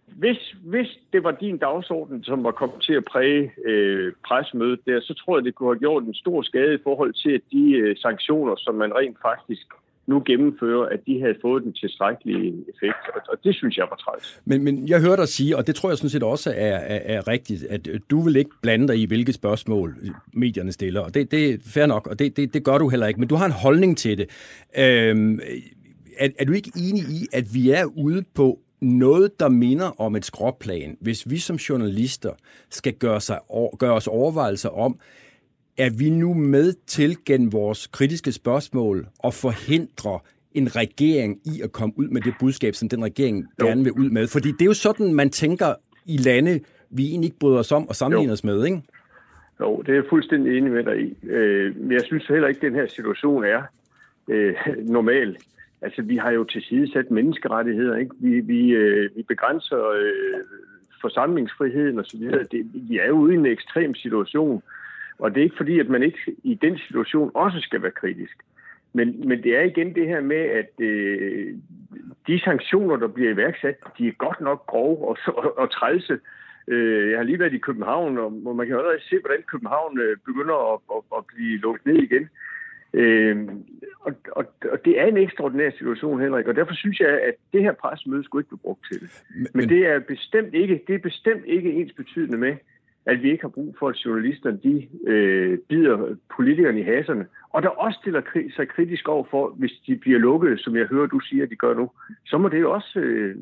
Hvis, hvis det var din dagsorden, som var kommet til at præge øh, presmødet der, så tror jeg, det kunne have gjort en stor skade i forhold til, at de øh, sanktioner, som man rent faktisk nu gennemføre, at de havde fået den tilstrækkelige effekt. Og, og det synes jeg var træls. Men, men jeg hører dig sige, og det tror jeg sådan set også er, er, er rigtigt, at du vil ikke blande dig i, hvilke spørgsmål medierne stiller. Og det, det er fair nok, og det, det, det gør du heller ikke. Men du har en holdning til det. Øhm, er, er du ikke enig i, at vi er ude på noget, der minder om et skråplan, hvis vi som journalister skal gøre, sig, gøre os overvejelser om, er vi nu med til gennem vores kritiske spørgsmål at forhindre en regering i at komme ud med det budskab, som den regering jo. gerne vil ud med? Fordi det er jo sådan, man tænker i lande, vi egentlig ikke bryder os om og sammenligner os med, ikke? Jo, det er jeg fuldstændig enig med dig i. Øh, men jeg synes heller ikke, at den her situation er øh, normal. Altså, vi har jo til side sat menneskerettigheder, ikke? Vi, vi, øh, vi begrænser øh, forsamlingsfriheden osv. Vi er jo ude i en ekstrem situation, og det er ikke fordi, at man ikke i den situation også skal være kritisk. Men, men det er igen det her med, at øh, de sanktioner, der bliver iværksat, de er godt nok grove og, og, og trælse. Øh, jeg har lige været i København, og, man kan allerede se, hvordan København øh, begynder at, at, at blive lukket ned igen. Øh, og, og, og det er en ekstraordinær situation, Henrik, og derfor synes jeg, at det her pressemøde skulle ikke blive brugt til det. Men, men det er bestemt ikke, det er bestemt ikke ens betydende med, at vi ikke har brug for, at journalisterne de, øh, bider politikerne i haserne, og der også stiller kri- sig kritisk over for, hvis de bliver lukket, som jeg hører, du siger, at de gør nu, så må det jo også øh,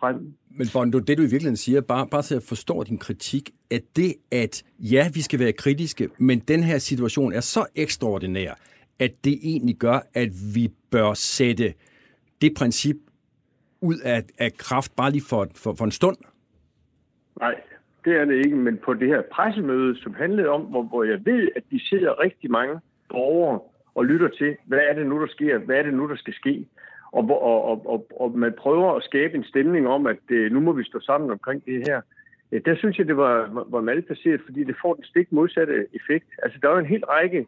frem. Men Bondo, det du i virkeligheden siger, bare, bare så jeg forstår din kritik, at det, at ja, vi skal være kritiske, men den her situation er så ekstraordinær, at det egentlig gør, at vi bør sætte det princip ud af, af kraft bare lige for, for, for en stund? Nej, det er det ikke, men på det her pressemøde, som handlede om, hvor, hvor jeg ved, at de sidder rigtig mange borgere og lytter til, hvad er det nu, der sker, hvad er det nu, der skal ske, og, og, og, og, og man prøver at skabe en stemning om, at øh, nu må vi stå sammen omkring det her. Øh, der synes jeg, det var, var, malplaceret, fordi det får den stik modsatte effekt. Altså, der er jo en hel række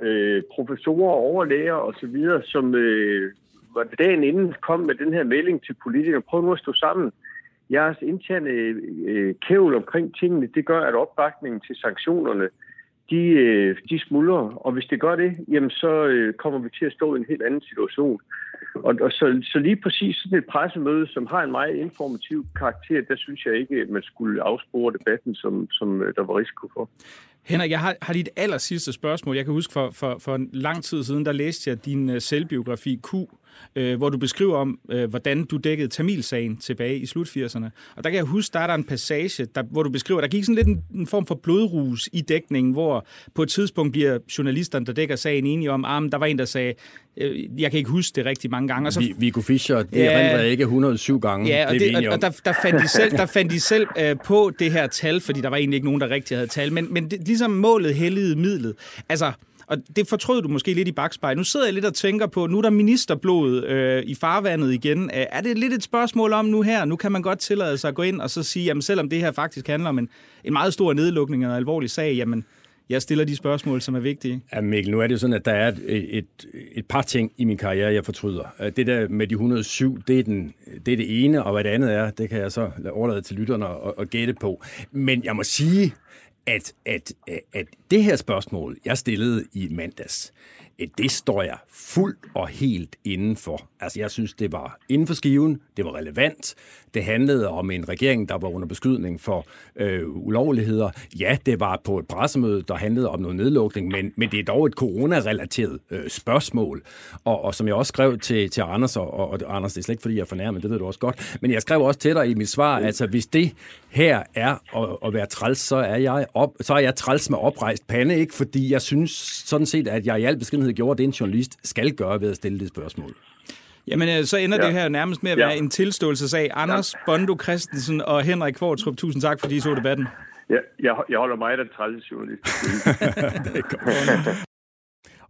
øh, professorer, overlæger osv., som øh, var dagen inden kom med den her melding til politikere. Prøv nu at stå sammen jeres interne øh, kævl omkring tingene, det gør, at opbakningen til sanktionerne, de, øh, de smuldrer. Og hvis det gør det, jamen så øh, kommer vi til at stå i en helt anden situation. Og, og så, så lige præcis sådan et pressemøde, som har en meget informativ karakter, der synes jeg ikke, at man skulle afspore debatten, som, som øh, der var risiko for. Henrik, jeg har, har lige et aller sidste spørgsmål. Jeg kan huske, for, for, for en lang tid siden, der læste jeg din øh, selvbiografi Q, øh, hvor du beskriver om, øh, hvordan du dækkede Tamilsagen tilbage i slut 80'erne. Og der kan jeg huske, der er der en passage, der, hvor du beskriver, der gik sådan lidt en, en form for blodrus i dækningen, hvor på et tidspunkt bliver journalisterne, der dækker sagen, enige om, at der var en, der sagde, øh, jeg kan ikke huske det rigtig mange gange. Og så, Viggo Fischer, det ja, jeg ikke 107 gange. Ja, og, det, det, og, og der, der fandt de selv, der fandt de selv øh, på det her tal, fordi der var egentlig ikke nogen, der rigtig havde tal. Men, men det, ligesom målet helligede midlet. Altså, og det fortrød du måske lidt i bagspejl. Nu sidder jeg lidt og tænker på, nu er der ministerblod øh, i farvandet igen. Øh, er det lidt et spørgsmål om nu her? Nu kan man godt tillade sig at gå ind og så sige, jamen selvom det her faktisk handler om en, en meget stor nedlukning og en alvorlig sag, jamen jeg stiller de spørgsmål, som er vigtige. Ja, Mikkel, nu er det jo sådan, at der er et, et, et par ting i min karriere, jeg fortryder. Øh, det der med de 107, det er, den, det er det ene, og hvad det andet er, det kan jeg så overlade til lytterne og, og gætte på. Men jeg må sige, at, at, at det her spørgsmål, jeg stillede i mandags, det står jeg fuldt og helt indenfor. Altså, jeg synes, det var inden for skiven, det var relevant. Det handlede om en regering, der var under beskydning for øh, ulovligheder. Ja, det var på et pressemøde, der handlede om noget nedlukning, men, men det er dog et coronarelateret øh, spørgsmål. Og, og som jeg også skrev til, til Anders, og, og Anders, det er slet ikke, fordi jeg er fornærmet, det ved du også godt, men jeg skrev også til dig i mit svar, altså hvis det her er at, at være træls, så er, jeg op, så er jeg træls med oprejst pande, ikke? fordi jeg synes sådan set, at jeg i al beskedenhed gjorde det, en journalist skal gøre ved at stille det spørgsmål. Jamen, øh, så ender ja. det her nærmest med at være ja. en tilståelsesag. Anders ja. Bondo Christensen og Henrik Kvartrup, tusind tak, fordi I så debatten. Ja, jeg, jeg holder mig af træls journalist. det er godt.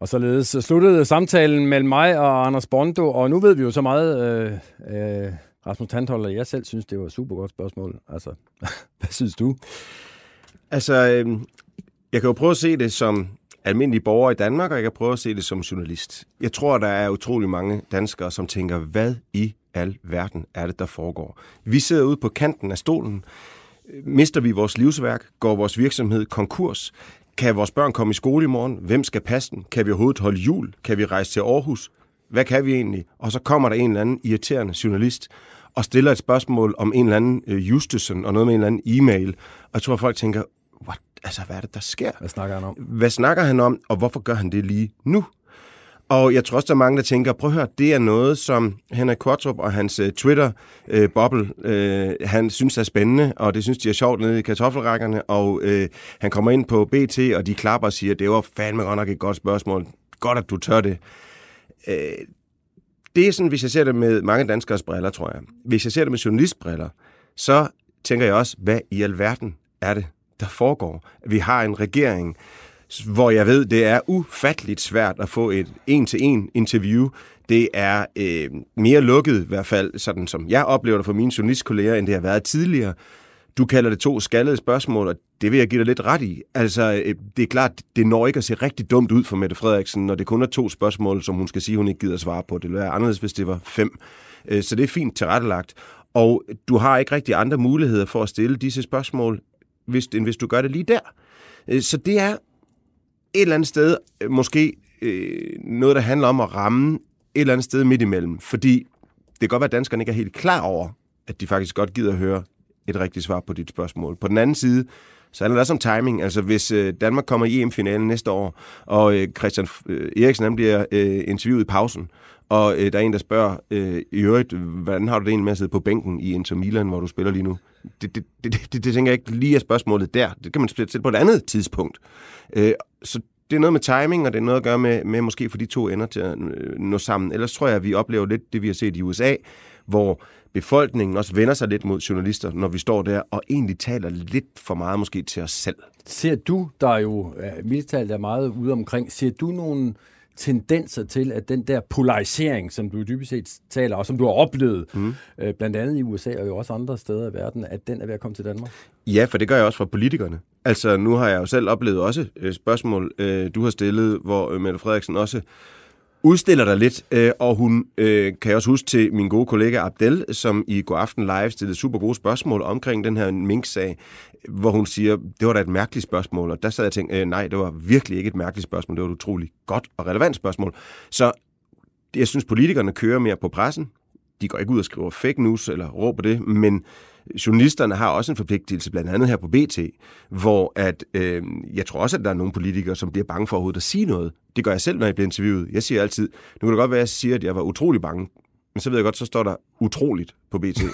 Og således sluttede samtalen mellem mig og Anders Bondo, og nu ved vi jo så meget, øh, øh, Rasmus Tandholder, jeg selv synes, det var et super godt spørgsmål. Altså, hvad synes du? Altså, øh, jeg kan jo prøve at se det som almindelige borgere i Danmark, og jeg kan prøve at se det som journalist. Jeg tror, der er utrolig mange danskere, som tænker, hvad i al verden er det, der foregår? Vi sidder ude på kanten af stolen. Mister vi vores livsværk? Går vores virksomhed konkurs? Kan vores børn komme i skole i morgen? Hvem skal passe dem? Kan vi overhovedet holde jul? Kan vi rejse til Aarhus? Hvad kan vi egentlig? Og så kommer der en eller anden irriterende journalist og stiller et spørgsmål om en eller anden øh, Justesen og noget med en eller anden e-mail. Og jeg tror, folk tænker, what? Altså, hvad er det, der sker? Hvad snakker han om? Hvad snakker han om, og hvorfor gør han det lige nu? Og jeg tror også, der er mange, der tænker, prøv at høre, det er noget, som Henrik Kortrup og hans uh, Twitter-boble, uh, uh, han synes er spændende, og det synes de er sjovt nede i kartoffelrækkerne, og uh, han kommer ind på BT, og de klapper og siger, det var fandme godt nok et godt spørgsmål. Godt, at du tør det. Uh, det er sådan, hvis jeg ser det med mange danskers briller, tror jeg. Hvis jeg ser det med journalistbriller, så tænker jeg også, hvad i alverden er det, der foregår. Vi har en regering, hvor jeg ved, det er ufatteligt svært at få et en-til-en interview. Det er øh, mere lukket, i hvert fald sådan som jeg oplever det for mine journalistkolleger, end det har været tidligere. Du kalder det to skaldede spørgsmål, og det vil jeg give dig lidt ret i. Altså, øh, det er klart, det når ikke at se rigtig dumt ud for Mette Frederiksen, når det kun er to spørgsmål, som hun skal sige, hun ikke gider svare på. Det ville være anderledes, hvis det var fem. Øh, så det er fint tilrettelagt. Og du har ikke rigtig andre muligheder for at stille disse spørgsmål, hvis, end hvis du gør det lige der. Øh, så det er et eller andet sted øh, måske øh, noget, der handler om at ramme et eller andet sted midt imellem. Fordi det kan godt være, at danskerne ikke er helt klar over, at de faktisk godt gider at høre et rigtigt svar på dit spørgsmål. På den anden side, så handler det også om timing. Altså hvis øh, Danmark kommer i EM-finalen næste år, og øh, Christian øh, Eriksen han bliver øh, interviewet i pausen, og øh, der er en, der spørger, øh, i øvrigt, hvordan har du det egentlig med at sidde på bænken i Inter Milan, hvor du spiller lige nu? Det, det, det, det, det, det tænker jeg ikke lige er spørgsmålet der. Det kan man spille på et andet tidspunkt. Øh, så det er noget med timing, og det er noget at gøre med, med måske for de to ender til at øh, nå sammen. Ellers tror jeg, at vi oplever lidt det, vi har set i USA, hvor befolkningen også vender sig lidt mod journalister, når vi står der og egentlig taler lidt for meget måske til os selv. Ser du, der jo øh, mildt talt er meget ude omkring, ser du nogle tendenser til, at den der polarisering, som du dybest set taler, og som du har oplevet, mm. øh, blandt andet i USA og jo også andre steder i verden, at den er ved at komme til Danmark? Ja, for det gør jeg også fra politikerne. Altså, nu har jeg jo selv oplevet også øh, spørgsmål, øh, du har stillet, hvor øh, Mette Frederiksen også udstiller dig lidt, øh, og hun øh, kan jeg også huske til min gode kollega Abdel, som i går aften live stillede super gode spørgsmål omkring den her Mink-sag, hvor hun siger, det var da et mærkeligt spørgsmål, og der sad jeg og tænkte, øh, nej, det var virkelig ikke et mærkeligt spørgsmål, det var et utroligt godt og relevant spørgsmål. Så jeg synes, politikerne kører mere på pressen. De går ikke ud og skriver fake news eller råber det, men journalisterne har også en forpligtelse, blandt andet her på BT, hvor at, øh, jeg tror også, at der er nogle politikere, som bliver bange for overhovedet at sige noget. Det gør jeg selv, når jeg bliver interviewet. Jeg siger altid, nu kan det godt være, at jeg siger, at jeg var utrolig bange, men så ved jeg godt, så står der utroligt på BT.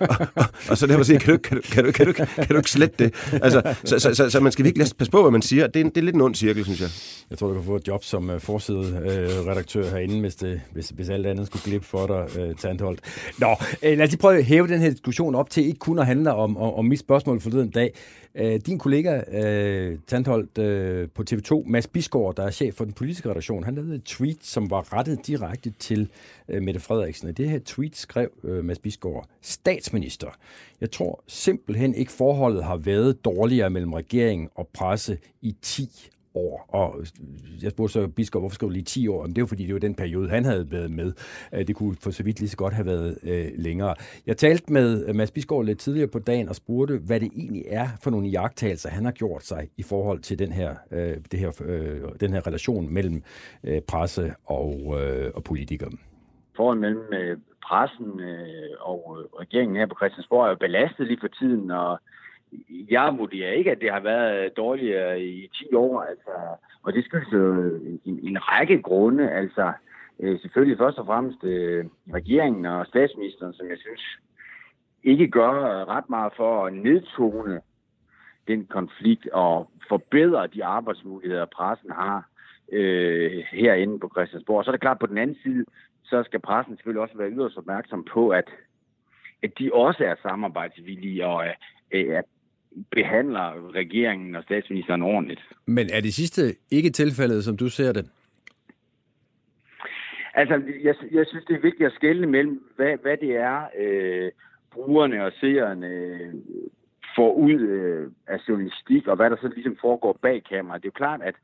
og, og, og, så derfor siger kan du, kan, du, kan, du, kan, du, kan du ikke slette det? Altså, så, så, så, så man skal virkelig passe på, hvad man siger. Det er, det er lidt en ond cirkel, synes jeg. Jeg tror, du kan få et job som uh, forside-redaktør uh, herinde, hvis, det, hvis, hvis alt andet skulle glippe for dig, uh, Tandholt. Nå, uh, lad os lige prøve at hæve den her diskussion op til ikke kun at handle om, om, om mit spørgsmål forleden dag. Øh, din kollega, øh, Tandholt, øh, på TV2, Mads Bisgaard, der er chef for den politiske redaktion, han lavede et tweet, som var rettet direkte til øh, Mette Frederiksen. Og det her tweet skrev øh, Mads Bisgaard, statsminister. Jeg tror simpelthen ikke forholdet har været dårligere mellem regeringen og presse i 10 år. Og jeg spurgte så Biskop, hvorfor skrev du lige 10 år? Men det var fordi, det var den periode, han havde været med. Øh, det kunne for så vidt lige så godt have været øh, længere. Jeg talte med øh, Mads Biskov lidt tidligere på dagen og spurgte, hvad det egentlig er for nogle jagttagelser, han har gjort sig i forhold til den her, øh, det her, øh, den her relation mellem øh, presse og, øh, og politikere. Forholdet mellem øh, pressen øh, og øh, regeringen her på Christiansborg er jo belastet lige for tiden, og jeg vurderer ikke, at det har været dårligere i 10 år, altså, og det skyldes jo en, en række grunde, altså øh, selvfølgelig først og fremmest øh, regeringen og statsministeren, som jeg synes ikke gør ret meget for at nedtone den konflikt og forbedre de arbejdsmuligheder, pressen har øh, herinde på Christiansborg. Så er det klart, på den anden side, så skal pressen selvfølgelig også være yderst opmærksom på, at, at de også er samarbejdsvillige og øh, at behandler regeringen og statsministeren ordentligt. Men er det sidste ikke tilfældet, som du ser det? Altså, jeg, jeg synes, det er vigtigt at skelne mellem, hvad, hvad det er, øh, brugerne og seerne øh, får ud øh, af journalistik, og hvad der så ligesom foregår bag kameraet. Det er jo klart, at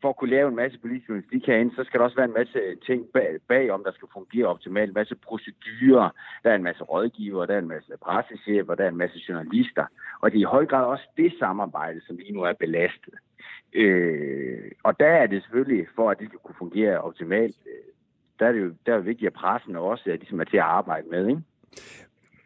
for at kunne lave en masse politisk journalistik herinde, så skal der også være en masse ting bag, bagom, der skal fungere optimalt. En masse procedurer, der er en masse rådgiver, der er en masse pressechefer, der er en masse journalister. Og det er i høj grad også det samarbejde, som lige nu er belastet. Øh, og der er det selvfølgelig, for at det skal kunne fungere optimalt, øh, der er det jo der er det vigtigt, at pressen også er, ligesom er til at arbejde med. Ikke?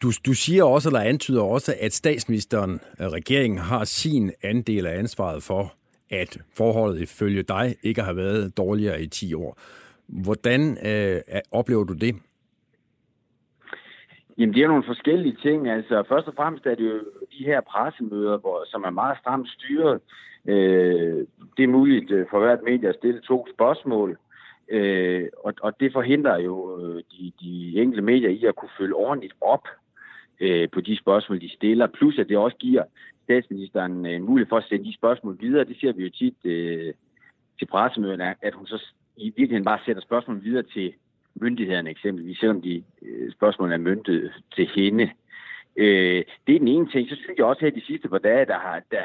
Du, du siger også, eller antyder også, at statsministeren, øh, regeringen, har sin andel af ansvaret for, at forholdet ifølge dig ikke har været dårligere i 10 år. Hvordan øh, oplever du det? Jamen, det er nogle forskellige ting. Altså, først og fremmest er det jo de her pressemøder, hvor, som er meget stramt styret. Øh, det er muligt øh, for hvert medie at stille to spørgsmål, øh, og, og det forhindrer jo øh, de, de enkelte medier i at kunne følge ordentligt op øh, på de spørgsmål, de stiller. Plus at det også giver statsministeren øh, en mulighed for at sende de spørgsmål videre. Det ser vi jo tit øh, til pressemøderne, at hun så i virkeligheden bare sætter spørgsmål videre til myndighederne eksempelvis, selvom de øh, spørgsmål er myndet til hende. Øh, det er den ene ting. Så synes jeg også her de sidste par dage, der har, der,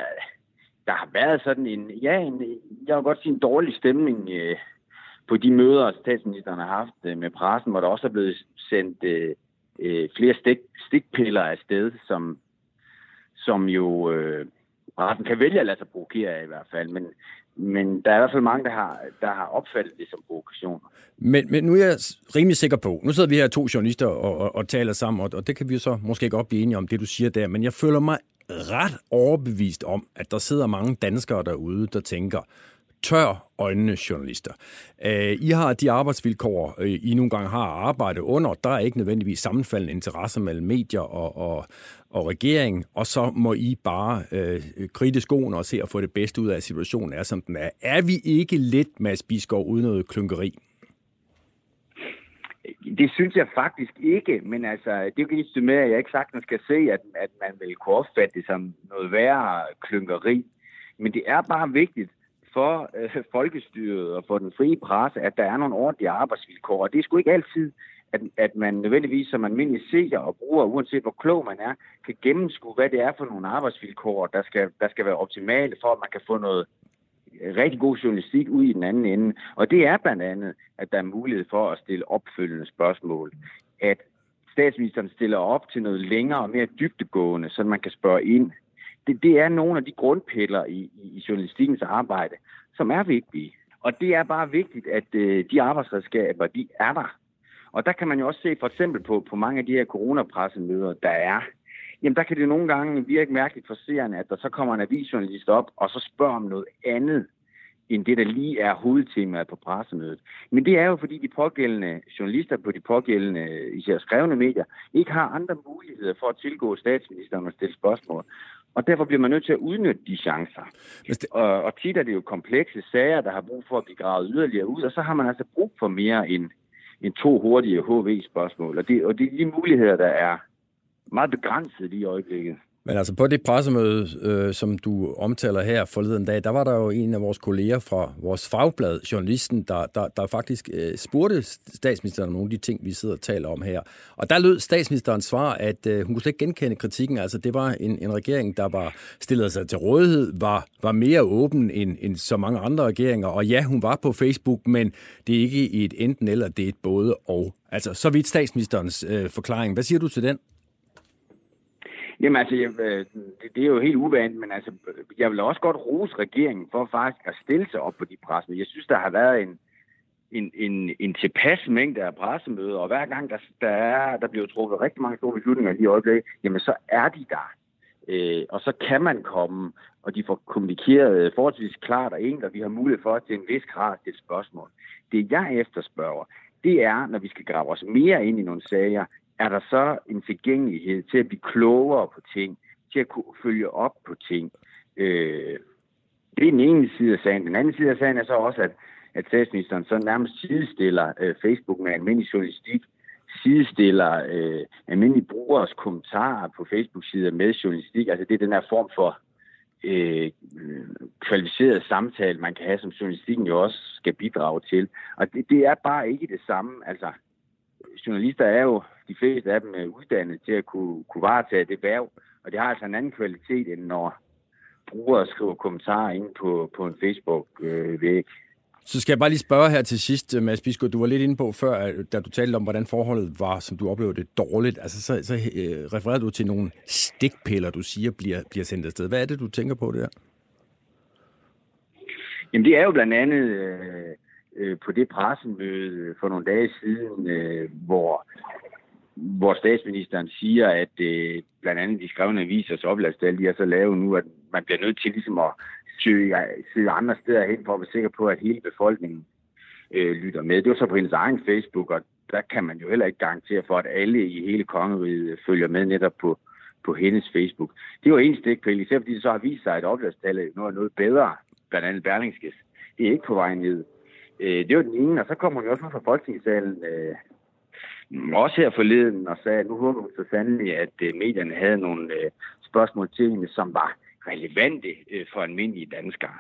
der har været sådan en, ja, en, jeg vil godt sige en dårlig stemning øh, på de møder, statsministeren har haft øh, med pressen, hvor der også er blevet sendt øh, øh, flere stik, stikpiller afsted, som, som jo øh, retten kan vælge at lade sig provokere af i hvert fald. Men, men der er i hvert fald mange, der har, der har opfattet det som provokationer. Men, men nu er jeg rimelig sikker på, nu sidder vi her to journalister og, og, og taler sammen, og, og det kan vi jo så måske godt blive enige om, det du siger der, men jeg føler mig ret overbevist om, at der sidder mange danskere derude, der tænker, tør øjnene journalister. Øh, I har de arbejdsvilkår, øh, I nogle gange har arbejdet under. Der er ikke nødvendigvis sammenfaldende interesser mellem medier og, og, og regering, og så må I bare øh, kridte skoene og se at få det bedste ud af, at situationen er, som den er. Er vi ikke lidt, Mads Biskov, uden noget klunkeri? Det synes jeg faktisk ikke, men altså, det er jo ikke med, at jeg ikke sagtens skal se, at, at man vil kunne opfatte det som noget værre klunkeri. Men det er bare vigtigt, for øh, folkestyret og for den frie presse, at der er nogle ordentlige arbejdsvilkår. Og det er sgu ikke altid, at, at man nødvendigvis som almindelig seer og bruger, uanset hvor klog man er, kan gennemskue, hvad det er for nogle arbejdsvilkår, der skal, der skal være optimale for, at man kan få noget rigtig god journalistik ud i den anden ende. Og det er blandt andet, at der er mulighed for at stille opfølgende spørgsmål. At statsministeren stiller op til noget længere og mere dybtegående, så man kan spørge ind det, det er nogle af de grundpiller i, i, i journalistikkens arbejde, som er vigtige. Og det er bare vigtigt, at øh, de arbejdsredskaber, de er der. Og der kan man jo også se for eksempel på, på mange af de her coronapressemøder, der er. Jamen der kan det nogle gange virke mærkeligt for seerne, at der så kommer en avisjournalist op og så spørger om noget andet, end det, der lige er hovedtemaet på pressemødet. Men det er jo, fordi de pågældende journalister på de pågældende, især skrevne medier, ikke har andre muligheder for at tilgå statsministeren og stille spørgsmål. Og derfor bliver man nødt til at udnytte de chancer. Det... Og, og tit er det jo komplekse sager, der har brug for at blive gravet yderligere ud, og så har man altså brug for mere end, end to hurtige HV-spørgsmål. Og det, og det er de muligheder, der er meget begrænset lige i øjeblikket. Men altså på det pressemøde, øh, som du omtaler her forleden dag, der var der jo en af vores kolleger fra vores fagblad, journalisten, der, der, der faktisk øh, spurgte statsministeren om nogle af de ting, vi sidder og taler om her. Og der lød statsministerens svar, at øh, hun kunne slet ikke genkende kritikken. Altså det var en, en regering, der var stillet sig til rådighed, var, var mere åben end, end så mange andre regeringer. Og ja, hun var på Facebook, men det er ikke et enten eller, det er et både og. Altså så vidt statsministerens øh, forklaring. Hvad siger du til den? Jamen altså, jeg, øh, det, det er jo helt uvandt, men altså, jeg vil også godt rose regeringen for faktisk at stille sig op på de pressemøder. Jeg synes, der har været en, en, en, en tilpas mængde af pressemøder, og hver gang der, der, er, der bliver truffet rigtig mange store beslutninger i øjeblikket, jamen så er de der. Øh, og så kan man komme, og de får kommunikeret forholdsvis klart og enkelt, og vi har mulighed for til en vis grad stille spørgsmål. Det jeg efterspørger, det er, når vi skal grave os mere ind i nogle sager, er der så en tilgængelighed til at blive klogere på ting, til at kunne følge op på ting. Øh, det er den ene side af sagen. Den anden side af sagen er så også, at, at statsministeren så nærmest sidestiller øh, Facebook med almindelig journalistik, sidestiller øh, almindelige brugers kommentarer på Facebook-sider med journalistik. Altså det er den her form for øh, kvalificeret samtale, man kan have, som journalistikken jo også skal bidrage til. Og det, det er bare ikke det samme. Altså, journalister er jo, de fleste af dem er uddannet til at kunne, kunne varetage det værv, og det har altså en anden kvalitet, end når brugere skriver kommentarer ind på, på en Facebook-væg. Øh, så skal jeg bare lige spørge her til sidst, øh, Mads Bisko, du var lidt inde på før, da du talte om, hvordan forholdet var, som du oplevede det dårligt. Altså, så, så øh, refererer du til nogle stikpiller, du siger bliver, bliver sendt afsted. Hvad er det, du tænker på der? Jamen, det er jo blandt andet øh, øh, på det pressemøde for nogle dage siden, øh, hvor, hvor statsministeren siger, at øh, blandt andet de skrevne avisers opladstal, de er så lave nu, at man bliver nødt til ligesom at søge, søge andre steder hen for at være sikker på, at hele befolkningen øh, lytter med. Det var så på hendes egen Facebook, og der kan man jo heller ikke garantere for, at alle i hele kongeriget følger med netop på, på hendes Facebook. Det var en stikpille, især fordi det så har vist sig, at opladstallet nu er noget bedre, blandt andet Berlingskes. Det er ikke på vej ned. Øh, det var den ene, og så kommer hun jo også fra Folketingssalen, øh, også her forleden, og sagde, at nu håber hun så sandelig, at øh, medierne havde nogle øh, spørgsmål til hende, som var relevante øh, for almindelige danskere.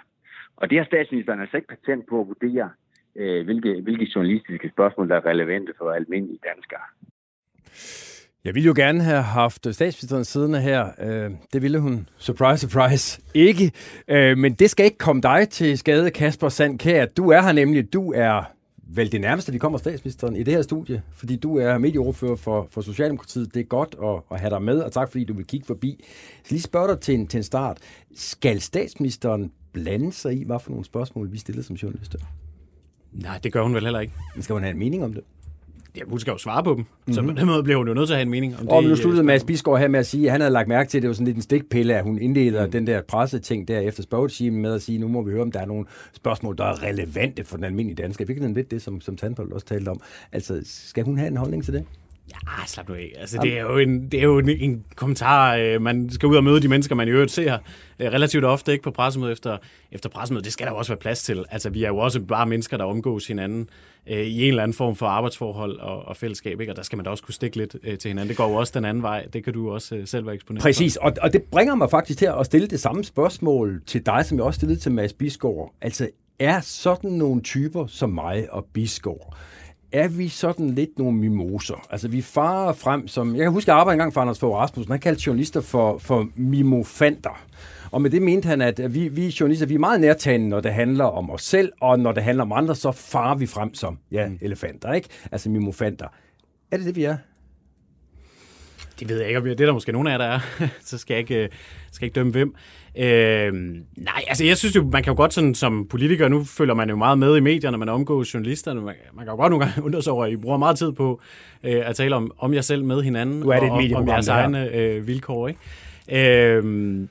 Og det har statsministeren altså ikke patent på at vurdere, øh, hvilke, hvilke journalistiske spørgsmål, der er relevante for almindelige danskere. Jeg ville jo gerne have haft statsministeren siddende her. Øh, det ville hun, surprise, surprise, ikke. Øh, men det skal ikke komme dig til skade, Kasper Sandkær. Du er her nemlig. Du er vel det nærmeste, vi kommer statsministeren i det her studie, fordi du er medieordfører for, for Socialdemokratiet. Det er godt at, at have dig med, og tak fordi du vil kigge forbi. Skal lige spørge dig til en, til en start. Skal statsministeren blande sig i, hvad for nogle spørgsmål vi stiller som journalister? Nej, det gør hun vel heller ikke. Men skal hun have en mening om det? Ja, hun skal jo svare på dem. Mm-hmm. Så mhm. på den måde bliver hun jo nødt til at have en mening om det. Og nu sluttede Mads Bisgaard her med at sige, at han havde lagt mærke til, at det var sådan lidt en stikpille, at hun indleder mm. den der presseting der efter spørgetimen med at sige, nu må vi høre, om der er nogle spørgsmål, der er relevante for den almindelige dansker. Det er lidt det, som, som Tandbold også talte om. Altså, skal hun have en holdning til det? Ja, slap nu af. Altså, det er jo en, det er jo en, en kommentar. Øh, man skal ud og møde de mennesker, man i øvrigt ser øh, relativt ofte ikke på pressemøde efter, efter pressemøde. Det skal der også være plads til. Altså, vi er jo også bare mennesker, der omgås hinanden øh, i en eller anden form for arbejdsforhold og, og fællesskab. Ikke? Og der skal man da også kunne stikke lidt øh, til hinanden. Det går jo også den anden vej. Det kan du også øh, selv være eksponeret Præcis, og, og det bringer mig faktisk til at stille det samme spørgsmål til dig, som jeg også stillede til Mads Bisgaard. Altså, er sådan nogle typer som mig og Bisgaard, er vi sådan lidt nogle mimoser. Altså, vi farer frem som... Jeg kan huske, at jeg arbejdede engang for Anders Fogh Rasmussen. Han kaldte journalister for, for mimofanter. Og med det mente han, at vi, vi journalister, vi er meget nærtagende, når det handler om os selv, og når det handler om andre, så farer vi frem som ja, mm. elefanter, ikke? Altså mimofanter. Er det det, vi er? Det ved jeg ikke, om det er der måske nogen af jer, der er. så skal jeg ikke, skal jeg ikke dømme hvem. Øh, nej, altså jeg synes jo, man kan jo godt sådan, som politiker, nu følger man jo meget med i medierne, man omgås journalisterne, man, man kan jo godt nogle gange undre sig over, at I bruger meget tid på øh, at tale om, om jer selv med hinanden, du er det og om, om jeres egne øh, vilkår. Ikke? Øh,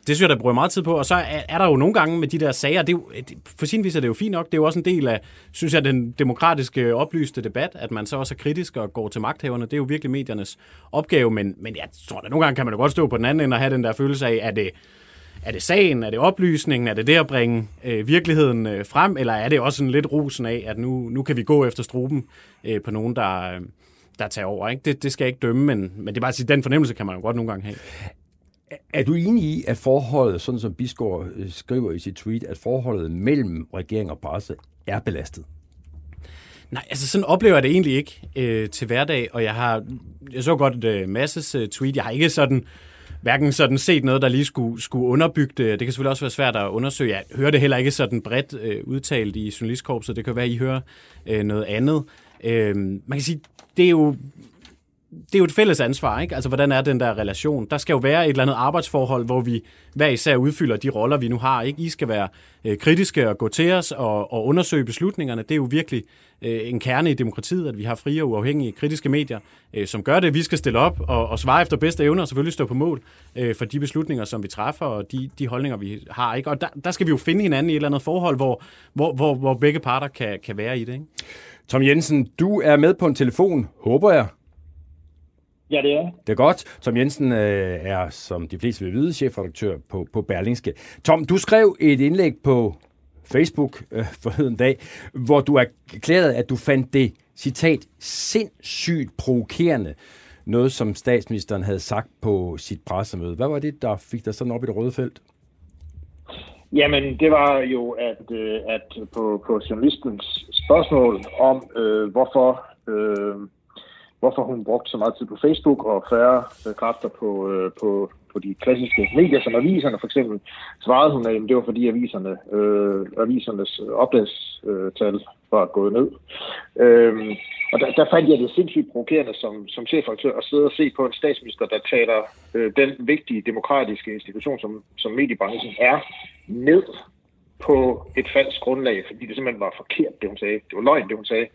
det synes jeg, der bruger meget tid på. Og så er, er der jo nogle gange med de der sager, det er jo, øh, for sin vis er det jo fint nok, det er jo også en del af, synes jeg, den demokratiske øh, oplyste debat, at man så også er kritisk og går til magthaverne. Det er jo virkelig mediernes opgave, men, men jeg tror, da, nogle gange kan man jo godt stå på den anden ende og have den der følelse af, at det, er det sagen, er det oplysningen, er det det at bringe øh, virkeligheden øh, frem, eller er det også en lidt rusen af, at nu, nu kan vi gå efter struben øh, på nogen, der, øh, der tager over. Ikke? Det, det skal jeg ikke dømme, men, men det er bare at sige, den fornemmelse kan man jo godt nogle gange have. Er du enig i, at forholdet, sådan som Bisgaard øh, skriver i sit tweet, at forholdet mellem regering og presse er belastet? Nej, altså sådan oplever jeg det egentlig ikke øh, til hverdag, og jeg har, jeg så godt et øh, masses øh, tweet, jeg har ikke sådan, hverken sådan set noget, der lige skulle, skulle underbygge det. Det kan selvfølgelig også være svært at undersøge. Jeg hører det heller ikke sådan bredt øh, udtalt i journalistkorpset. Det kan være, at I hører øh, noget andet. Øh, man kan sige, det er jo det er jo et fælles ansvar, ikke? Altså, hvordan er den der relation? Der skal jo være et eller andet arbejdsforhold, hvor vi hver især udfylder de roller, vi nu har, ikke? I skal være øh, kritiske og gå til os og, og undersøge beslutningerne. Det er jo virkelig øh, en kerne i demokratiet, at vi har frie og uafhængige kritiske medier, øh, som gør det. Vi skal stille op og, og svare efter bedste evner og selvfølgelig stå på mål øh, for de beslutninger, som vi træffer og de, de holdninger, vi har, ikke? Og der, der skal vi jo finde hinanden i et eller andet forhold, hvor, hvor, hvor, hvor begge parter kan, kan være i det, ikke? Tom Jensen, du er med på en telefon, håber jeg. Ja, det er. Det er godt. Tom Jensen øh, er, som de fleste vil vide, chefredaktør på, på Berlingske. Tom, du skrev et indlæg på Facebook øh, forleden dag, hvor du erklærede, at du fandt det, citat, sindssygt provokerende, noget som statsministeren havde sagt på sit pressemøde. Hvad var det, der fik dig sådan op i det røde felt? Jamen, det var jo, at, øh, at på, på journalistens spørgsmål om, øh, hvorfor øh, hvorfor hun brugte så meget tid på Facebook og færre øh, kræfter på, øh, på, på de klassiske medier, som aviserne for eksempel, svarede hun, at det var fordi aviserne, øh, avisernes oplagstal øh, var gået ned. Øh, og der, der fandt jeg det sindssygt provokerende som, som chefredaktør at sidde og se på en statsminister, der taler øh, den vigtige demokratiske institution, som, som mediebranchen er, ned på et falsk grundlag, fordi det simpelthen var forkert, det hun sagde. Det var løgn, det hun sagde.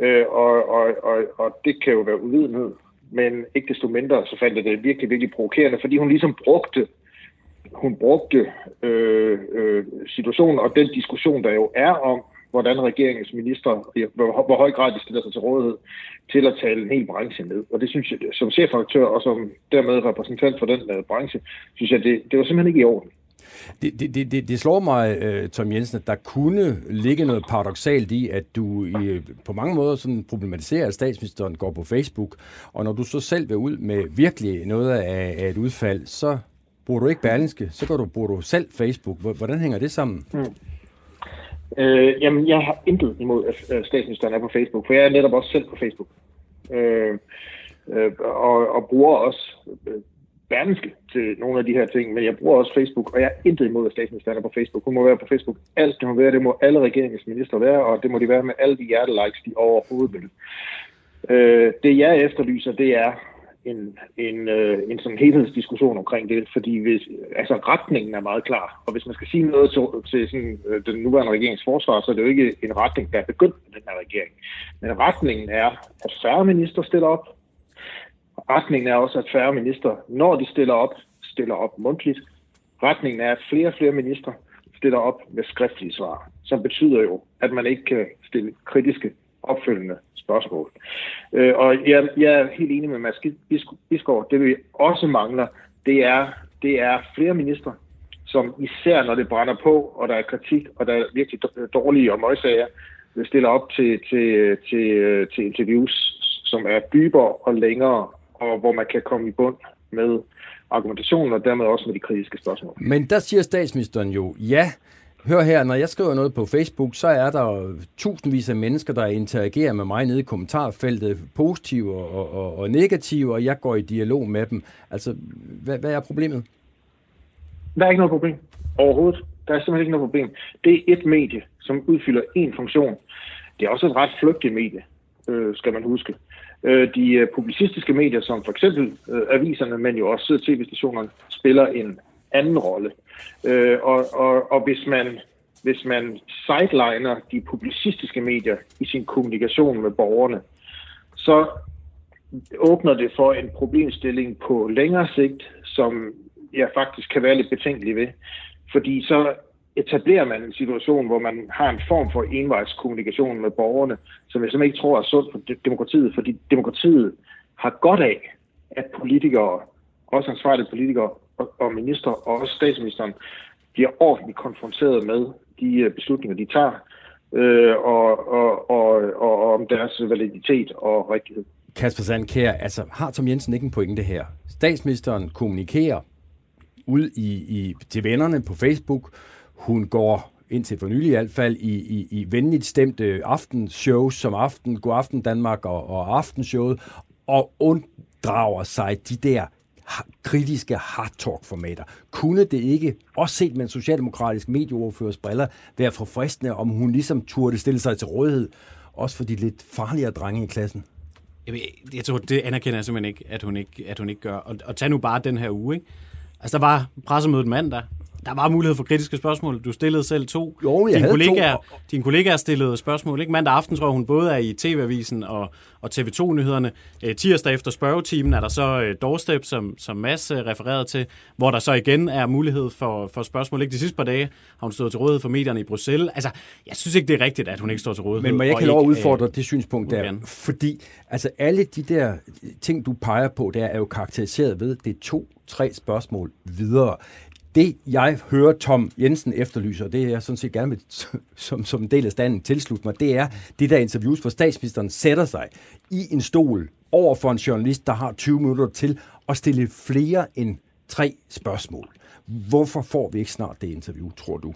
Øh, og, og, og, og det kan jo være uvidenhed, men ikke desto mindre, så fandt jeg det virkelig, virkelig provokerende, fordi hun ligesom brugte hun brugte øh, øh, situationen og den diskussion, der jo er om, hvordan regeringens minister, hvor, hvor høj grad de stiller sig til rådighed, til at tale en hel branche ned. Og det synes jeg, som chefredaktør og som dermed repræsentant for den uh, branche, synes jeg, det, det var simpelthen ikke i orden. Det, det, det, det slår mig, øh, Tom Jensen, at der kunne ligge noget paradoxalt i, at du i, øh, på mange måder sådan problematiserer, at statsministeren går på Facebook, og når du så selv vil ud med virkelig noget af, af et udfald, så bruger du ikke Berlingske, så går du, bruger du selv Facebook. Hvordan hænger det sammen? Mm. Øh, jamen, jeg har intet imod, at øh, statsministeren er på Facebook, for jeg er netop også selv på Facebook. Øh, øh, og, og bruger også Berlingske til nogle af de her ting, men jeg bruger også Facebook, og jeg er intet imod, at statsministeren er på Facebook. Hun må være på Facebook. Alt det hun være, det må alle regeringens minister være, og det må de være med alle de hjertelikes, de overhovedet vil. Øh, det jeg efterlyser, det er en, en, øh, en sådan helhedsdiskussion omkring det, fordi hvis, altså, retningen er meget klar, og hvis man skal sige noget til, til sådan, øh, den nuværende regerings forsvar, så er det jo ikke en retning, der er begyndt med den her regering. Men retningen er, at færre minister stiller op, Retningen er også, at færre minister, når de stiller op, stiller op mundtligt. Retningen er, at flere og flere minister stiller op med skriftlige svar, som betyder jo, at man ikke kan stille kritiske opfølgende spørgsmål. Øh, og jeg, jeg er helt enig med Mads Bisgaard. Det vi også mangler, det er, det er flere minister, som især når det brænder på, og der er kritik, og der er virkelig dårlige og møgsager, stiller op til, til, til, øh, til interviews, som er dybere og længere og hvor man kan komme i bund med argumentationen, og dermed også med de kritiske spørgsmål. Men der siger statsministeren jo, ja, hør her, når jeg skriver noget på Facebook, så er der tusindvis af mennesker, der interagerer med mig nede i kommentarfeltet, positive og, og, og negative, og jeg går i dialog med dem. Altså, hvad, hvad er problemet? Der er ikke noget problem overhovedet. Der er simpelthen ikke noget problem. Det er et medie, som udfylder én funktion. Det er også et ret flygtigt medie, øh, skal man huske Øh, de øh, publicistiske medier, som for eksempel øh, aviserne, men jo også tv-stationerne, spiller en anden rolle. Øh, og, og, og hvis man hvis man sideliner de publicistiske medier i sin kommunikation med borgerne, så åbner det for en problemstilling på længere sigt, som jeg faktisk kan være lidt betænkelig ved. Fordi så etablerer man en situation, hvor man har en form for envejskommunikation med borgerne, som jeg simpelthen ikke tror er sundt for demokratiet, fordi demokratiet har godt af, at politikere, også ansvarlige politikere og, og minister og også statsministeren, bliver ordentligt konfronteret med de øh, beslutninger, de tager, øh, og, og, og, og om deres validitet og rigtighed. Kasper Sandkær, altså har Tom Jensen ikke en pointe her? Statsministeren kommunikerer ud i, i, til vennerne på Facebook. Hun går indtil for nylig i hvert fald, i, i, i venligt stemte aftenshows som Aften, God Aften Danmark og, og Aftenshowet, og unddrager sig de der kritiske hard talk formater. Kunne det ikke, også set med en socialdemokratisk medieoverførers briller, være forfriskende, om hun ligesom turde stille sig til rådighed, også for de lidt farligere drenge i klassen? Jeg, jeg tror, det anerkender jeg simpelthen ikke, at hun ikke, at hun ikke gør. Og, og tag nu bare den her uge. Ikke? Altså, der var pressemødet mandag, der var mulighed for kritiske spørgsmål. Du stillede selv to. Jo, jeg din havde kollegaer, to. Din kollegaer stillede spørgsmål. Ikke? Mandag aften tror jeg, hun både er i TV-avisen og, og TV2-nyhederne. Eh, tirsdag efter spørgetimen er der så eh, doorstep, som, som Mads eh, refererede til, hvor der så igen er mulighed for, for spørgsmål. Ikke? De sidste par dage har hun stået til rådighed for medierne i Bruxelles. Altså, jeg synes ikke, det er rigtigt, at hun ikke står til rådighed. Men må jeg have lov at udfordre det synspunkt der? Fordi altså, alle de der ting, du peger på, der er jo karakteriseret ved, det er to-tre spørgsmål videre det, jeg hører Tom Jensen efterlyser, det er jeg sådan set gerne vil, som, som en del af standen tilslutte mig, det er det der interviews, hvor statsministeren sætter sig i en stol over for en journalist, der har 20 minutter til at stille flere end tre spørgsmål. Hvorfor får vi ikke snart det interview, tror du?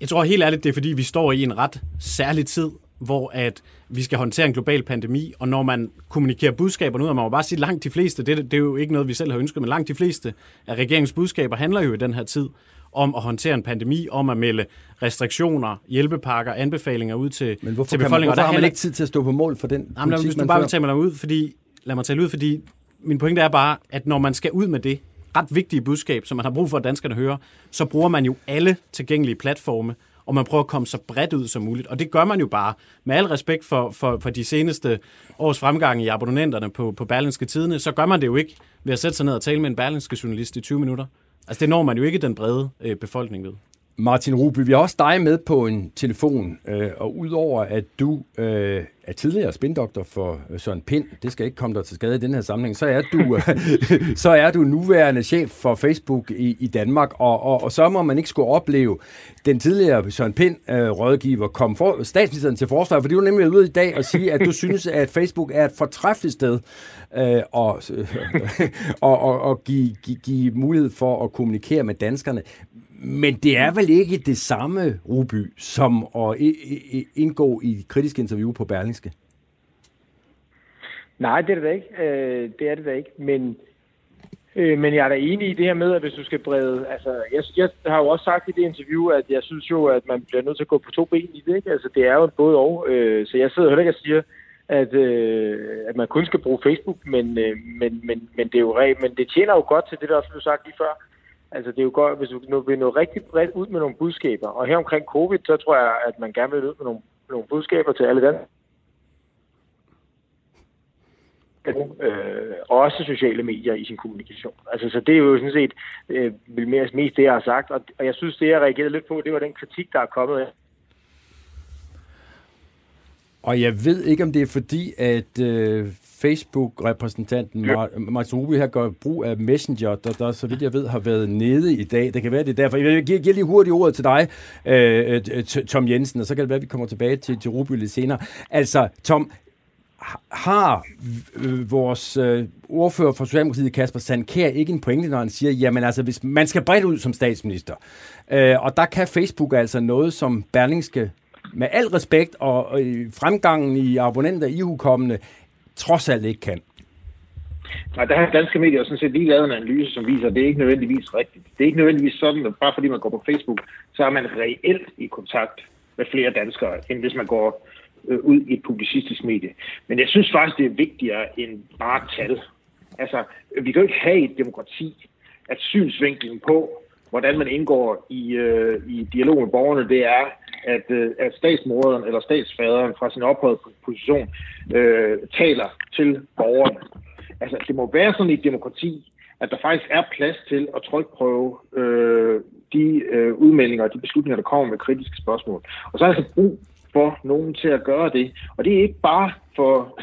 Jeg tror helt ærligt, det er fordi, vi står i en ret særlig tid, hvor at vi skal håndtere en global pandemi, og når man kommunikerer budskaber nu, og man må bare sige, langt de fleste, det, det er jo ikke noget, vi selv har ønsket, men langt de fleste af regeringens budskaber handler jo i den her tid om at håndtere en pandemi, om at melde restriktioner, hjælpepakker, anbefalinger ud til, men hvorfor til befolkningen. Man, hvorfor har man ikke tid til at stå på mål for den Jamen, politik, hvis du bare vil tage mig ud, fordi, lad mig tale ud, fordi min pointe er bare, at når man skal ud med det ret vigtige budskab, som man har brug for, at danskerne hører, så bruger man jo alle tilgængelige platforme, og man prøver at komme så bredt ud som muligt. Og det gør man jo bare med al respekt for, for, for de seneste års fremgang i abonnenterne på, på Berlinske Tidene, så gør man det jo ikke ved at sætte sig ned og tale med en berlinske journalist i 20 minutter. Altså det når man jo ikke den brede øh, befolkning ved. Martin Ruby, vi har også dig med på en telefon, øh, og udover at du øh, er tidligere spindoktor for øh, Søren Pind, det skal ikke komme dig til skade i den her sammenhæng, så er du, øh, så er du nuværende chef for Facebook i, i Danmark, og, og, og så må man ikke skulle opleve den tidligere Søren Pind øh, rådgiver komme for, statsministeren til forsvar, for det var nemlig ude i dag at sige, at du synes, at Facebook er et fortræffeligt sted øh, og, øh, og, og, og give, give, give mulighed for at kommunikere med danskerne. Men det er vel ikke det samme, Ruby, som at indgå i et kritisk interview på Berlingske? Nej, det er det da ikke. Øh, det er det da ikke. Men, øh, men jeg er da enig i det her med, at hvis du skal brede... Altså, jeg, jeg har jo også sagt i det interview, at jeg synes jo, at man bliver nødt til at gå på to ben i det. Ikke? Altså, det er jo både og. Øh, så jeg sidder heller ikke og siger, at, øh, at man kun skal bruge Facebook, men, øh, men, men, men, det er jo men det tjener jo godt til det, der også blev sagt lige før, Altså det er jo godt, hvis du nu vil nå rigtig bredt ud med nogle budskaber. Og her omkring covid, så tror jeg, at man gerne vil ud med nogle, nogle budskaber til alle dem. Øh, også sociale medier i sin kommunikation. Altså, så det er jo sådan set øh, mere, mest det, jeg har sagt. Og, og jeg synes, det, jeg reagerede lidt på, det var den kritik, der er kommet af. Og jeg ved ikke, om det er fordi, at øh, Facebook-repræsentanten ja. Martin Ruby her gør brug af Messenger, der, der så vidt jeg ved har været nede i dag. Det kan være, det er derfor. Jeg giver, giver lige hurtigt ordet til dig, øh, øh Tom Jensen, og så kan det være, at vi kommer tilbage til, til Ruby lidt senere. Altså, Tom, har øh, vores øh, ordfører for Socialdemokratiet, Kasper Sandkær, ikke en pointe, når han siger, jamen altså, hvis man skal bredt ud som statsminister, øh, og der kan Facebook altså noget, som Berlingske med al respekt og, og fremgangen i abonnenter i hukommende trods alt ikke kan. Nej, der har danske medier sådan set lige lavet en analyse, som viser, at det er ikke nødvendigvis rigtigt. Det er ikke nødvendigvis sådan, at bare fordi man går på Facebook, så er man reelt i kontakt med flere danskere, end hvis man går øh, ud i et publicistisk medie. Men jeg synes faktisk, det er vigtigere end bare tal. Altså, vi kan jo ikke have et demokrati, at synsvinklen på, hvordan man indgår i, øh, i dialog med borgerne, det er, at, øh, at statsmoderen eller statsfaderen fra sin ophøjet position øh, taler til borgerne. Altså, det må være sådan i et demokrati, at der faktisk er plads til at trykprøve øh, de øh, udmeldinger og de beslutninger, der kommer med kritiske spørgsmål. Og så er der altså brug for nogen til at gøre det. Og det er ikke bare for,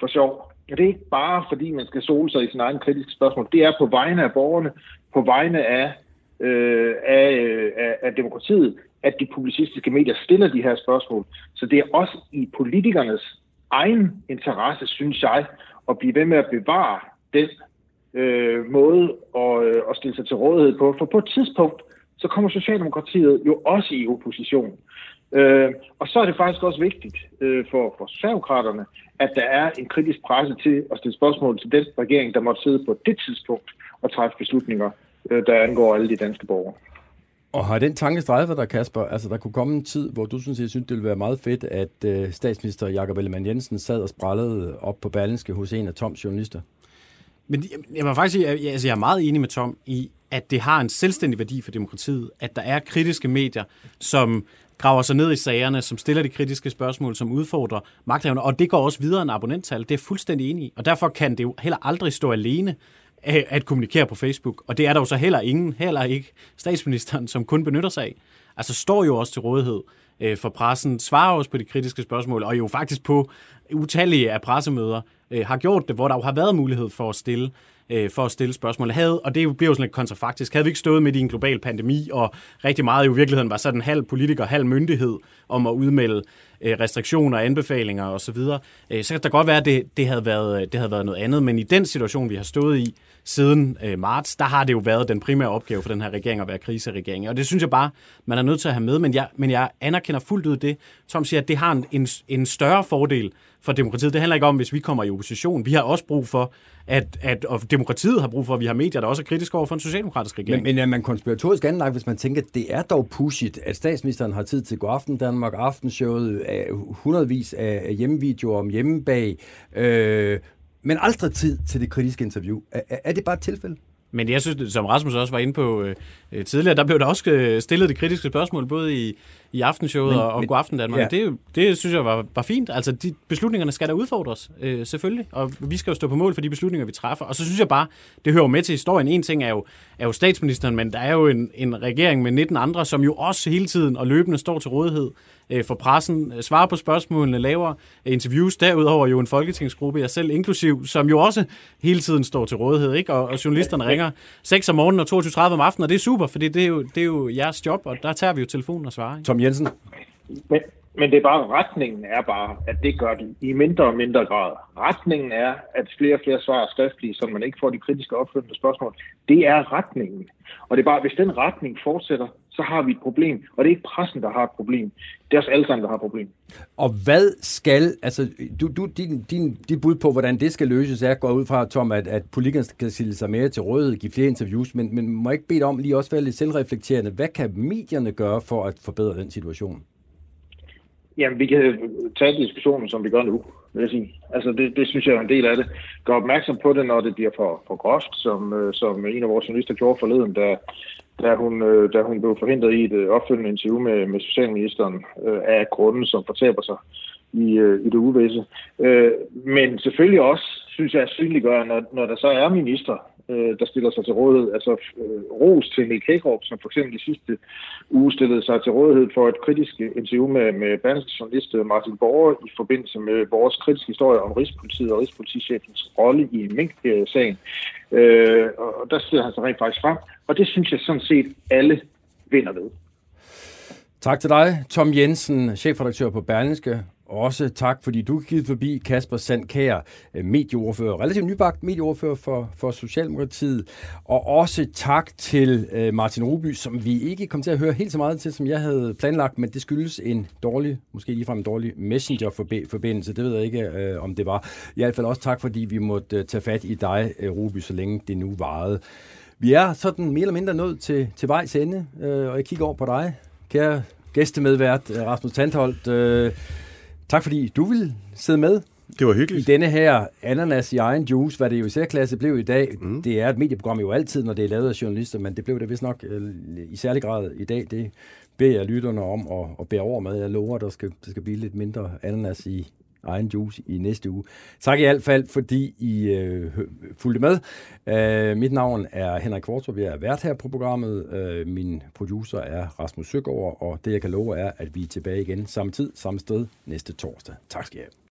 for sjov. Og det er ikke bare, fordi man skal sole sig i sin egen kritiske spørgsmål. Det er på vegne af borgerne, på vegne af, øh, af, af, af demokratiet, at de publicistiske medier stiller de her spørgsmål. Så det er også i politikernes egen interesse, synes jeg, at blive ved med at bevare den øh, måde at, øh, at stille sig til rådighed på. For på et tidspunkt, så kommer Socialdemokratiet jo også i opposition. Øh, og så er det faktisk også vigtigt øh, for, for Socialdemokraterne, at der er en kritisk presse til at stille spørgsmål til den regering, der måtte sidde på det tidspunkt og træffe beslutninger, der angår alle de danske borgere. Og har den tanke streget dig, Kasper? Altså, der kunne komme en tid, hvor du synes, jeg synes, det ville være meget fedt, at øh, statsminister Jakob Ellemann Jensen sad og sprællede op på Berlinske hos en af Toms journalister. Men jeg må faktisk sige, at jeg, altså, jeg er meget enig med Tom i, at det har en selvstændig værdi for demokratiet, at der er kritiske medier, som graver sig ned i sagerne, som stiller de kritiske spørgsmål, som udfordrer magthaverne, og det går også videre end abonnenttal. Det er fuldstændig enig i, og derfor kan det jo heller aldrig stå alene at kommunikere på Facebook, og det er der jo så heller ingen, heller ikke statsministeren, som kun benytter sig af. Altså står jo også til rådighed øh, for pressen, svarer også på de kritiske spørgsmål, og jo faktisk på utallige af pressemøder øh, har gjort det, hvor der jo har været mulighed for at stille øh, for at stille spørgsmål. Havde, og det bliver jo sådan lidt kontrafaktisk, havde vi ikke stået midt i en global pandemi, og rigtig meget i virkeligheden var sådan halv politiker, halv myndighed om at udmelde øh, restriktioner, anbefalinger osv., så, øh, så kan det godt være, at det, det, havde været, øh, det havde været noget andet. Men i den situation, vi har stået i siden øh, marts, der har det jo været den primære opgave for den her regering at være kriseregering. Og det synes jeg bare, man er nødt til at have med. Men jeg, men jeg anerkender fuldt ud det, som siger, at det har en, en, en større fordel for demokratiet. Det handler ikke om, hvis vi kommer i opposition. Vi har også brug for, at, at og demokratiet har brug for, at vi har medier, der også er kritiske over for en socialdemokratisk regering. Men, men er man konspiratorisk anlagt, hvis man tænker, at det er dog pushigt, at statsministeren har tid til Godaften Danmark, Aftenshowet, hundredvis af hjemmevideoer om hjemmebag, øh, men aldrig tid til det kritiske interview. Er, er det bare et tilfælde? Men jeg synes, som Rasmus også var inde på øh, øh tidligere, der blev der også øh, stillet det kritiske spørgsmål, både i, i aftenshowet men, og, og God Aften Danmark. Ja. Det, det synes jeg var, var fint. Altså, de beslutningerne skal der udfordres, øh, selvfølgelig. Og vi skal jo stå på mål for de beslutninger, vi træffer. Og så synes jeg bare, det hører med til historien. En ting er jo, er jo statsministeren, men der er jo en, en regering med 19 andre, som jo også hele tiden og løbende står til rådighed øh, for pressen, øh, svarer på spørgsmålene, laver interviews. Derudover jo en folketingsgruppe, jeg selv inklusiv, som jo også hele tiden står til rådighed. Ikke? Og, og journalisterne ringer 6 om morgenen og 22.30 om aftenen, og det er super, fordi det er, jo, det er jo jeres job, og der tager vi jo telefonen og svarer. Ikke? Tom Jensen? Men, men det er bare, retningen er bare, at det gør de i mindre og mindre grad. Retningen er, at flere og flere svarer skriftlige, så man ikke får de kritiske opfølgende spørgsmål. Det er retningen. Og det er bare, hvis den retning fortsætter, så har vi et problem. Og det er ikke pressen, der har et problem. Det er os alle sammen, der har et problem. Og hvad skal, altså, du, du, din, din, dit bud på, hvordan det skal løses, er går ud fra, Tom, at, at politikerne skal stille sig mere til rådighed, give flere interviews, men, men må ikke bede om lige også være lidt selvreflekterende. Hvad kan medierne gøre for at forbedre den situation? Jamen, vi kan tage diskussionen, som vi gør nu, vil jeg sige. Altså, det, det synes jeg er en del af det. Gør opmærksom på det, når det bliver for, for groft, som, øh, som en af vores journalister gjorde forleden, da, da, hun, øh, da hun blev forhindret i et øh, opfølgende interview med, med socialministeren øh, af grunden, som fortaber sig i, øh, i det uvisse. Men selvfølgelig også, synes jeg, at synliggøre, når, når der så er minister, øh, der stiller sig til rådighed. Altså øh, ros til Nick Hækkerup, som for eksempel i sidste uge stillede sig til rådighed for et kritisk interview med, med dansk journalist øh, Martin Borger i forbindelse med vores kritiske historie om Rigspolitiet og Rigspolitichefens rolle i Mink-sagen. Øh, og der stiller han sig rent faktisk frem, og det synes jeg sådan set alle vinder ved. Tak til dig, Tom Jensen, chefredaktør på Berlingske, også tak, fordi du gik forbi Kasper Sandkær, øh, medieordfører, relativt nybagt medieordfører for, for Socialdemokratiet. Og også tak til øh, Martin Ruby, som vi ikke kom til at høre helt så meget til, som jeg havde planlagt, men det skyldes en dårlig, måske ligefrem en dårlig messenger-forbindelse. Det ved jeg ikke, øh, om det var. I hvert fald også tak, fordi vi måtte tage fat i dig, Ruby, så længe det nu varede. Vi er sådan mere eller mindre nået til, til vejs ende, og jeg kigger over på dig, kære gæstemedvært Rasmus Tandholt. Tak fordi du vil sidde med. Det var hyggeligt. I denne her ananas i egen juice, hvad det jo i særklasse blev i dag. Mm. Det er et medieprogram jo altid, når det er lavet af journalister, men det blev det vist nok øh, i særlig grad i dag. Det beder jeg lytterne om at, at bære over med. Jeg lover, at der skal, der skal blive lidt mindre ananas i egen juice i næste uge. Tak i hvert fald, fordi I øh, fulgte med. Øh, mit navn er Henrik Kvartrup, jeg er vært her på programmet. Øh, min producer er Rasmus Søgaard, og det jeg kan love er, at vi er tilbage igen samme tid, samme sted næste torsdag. Tak skal I have.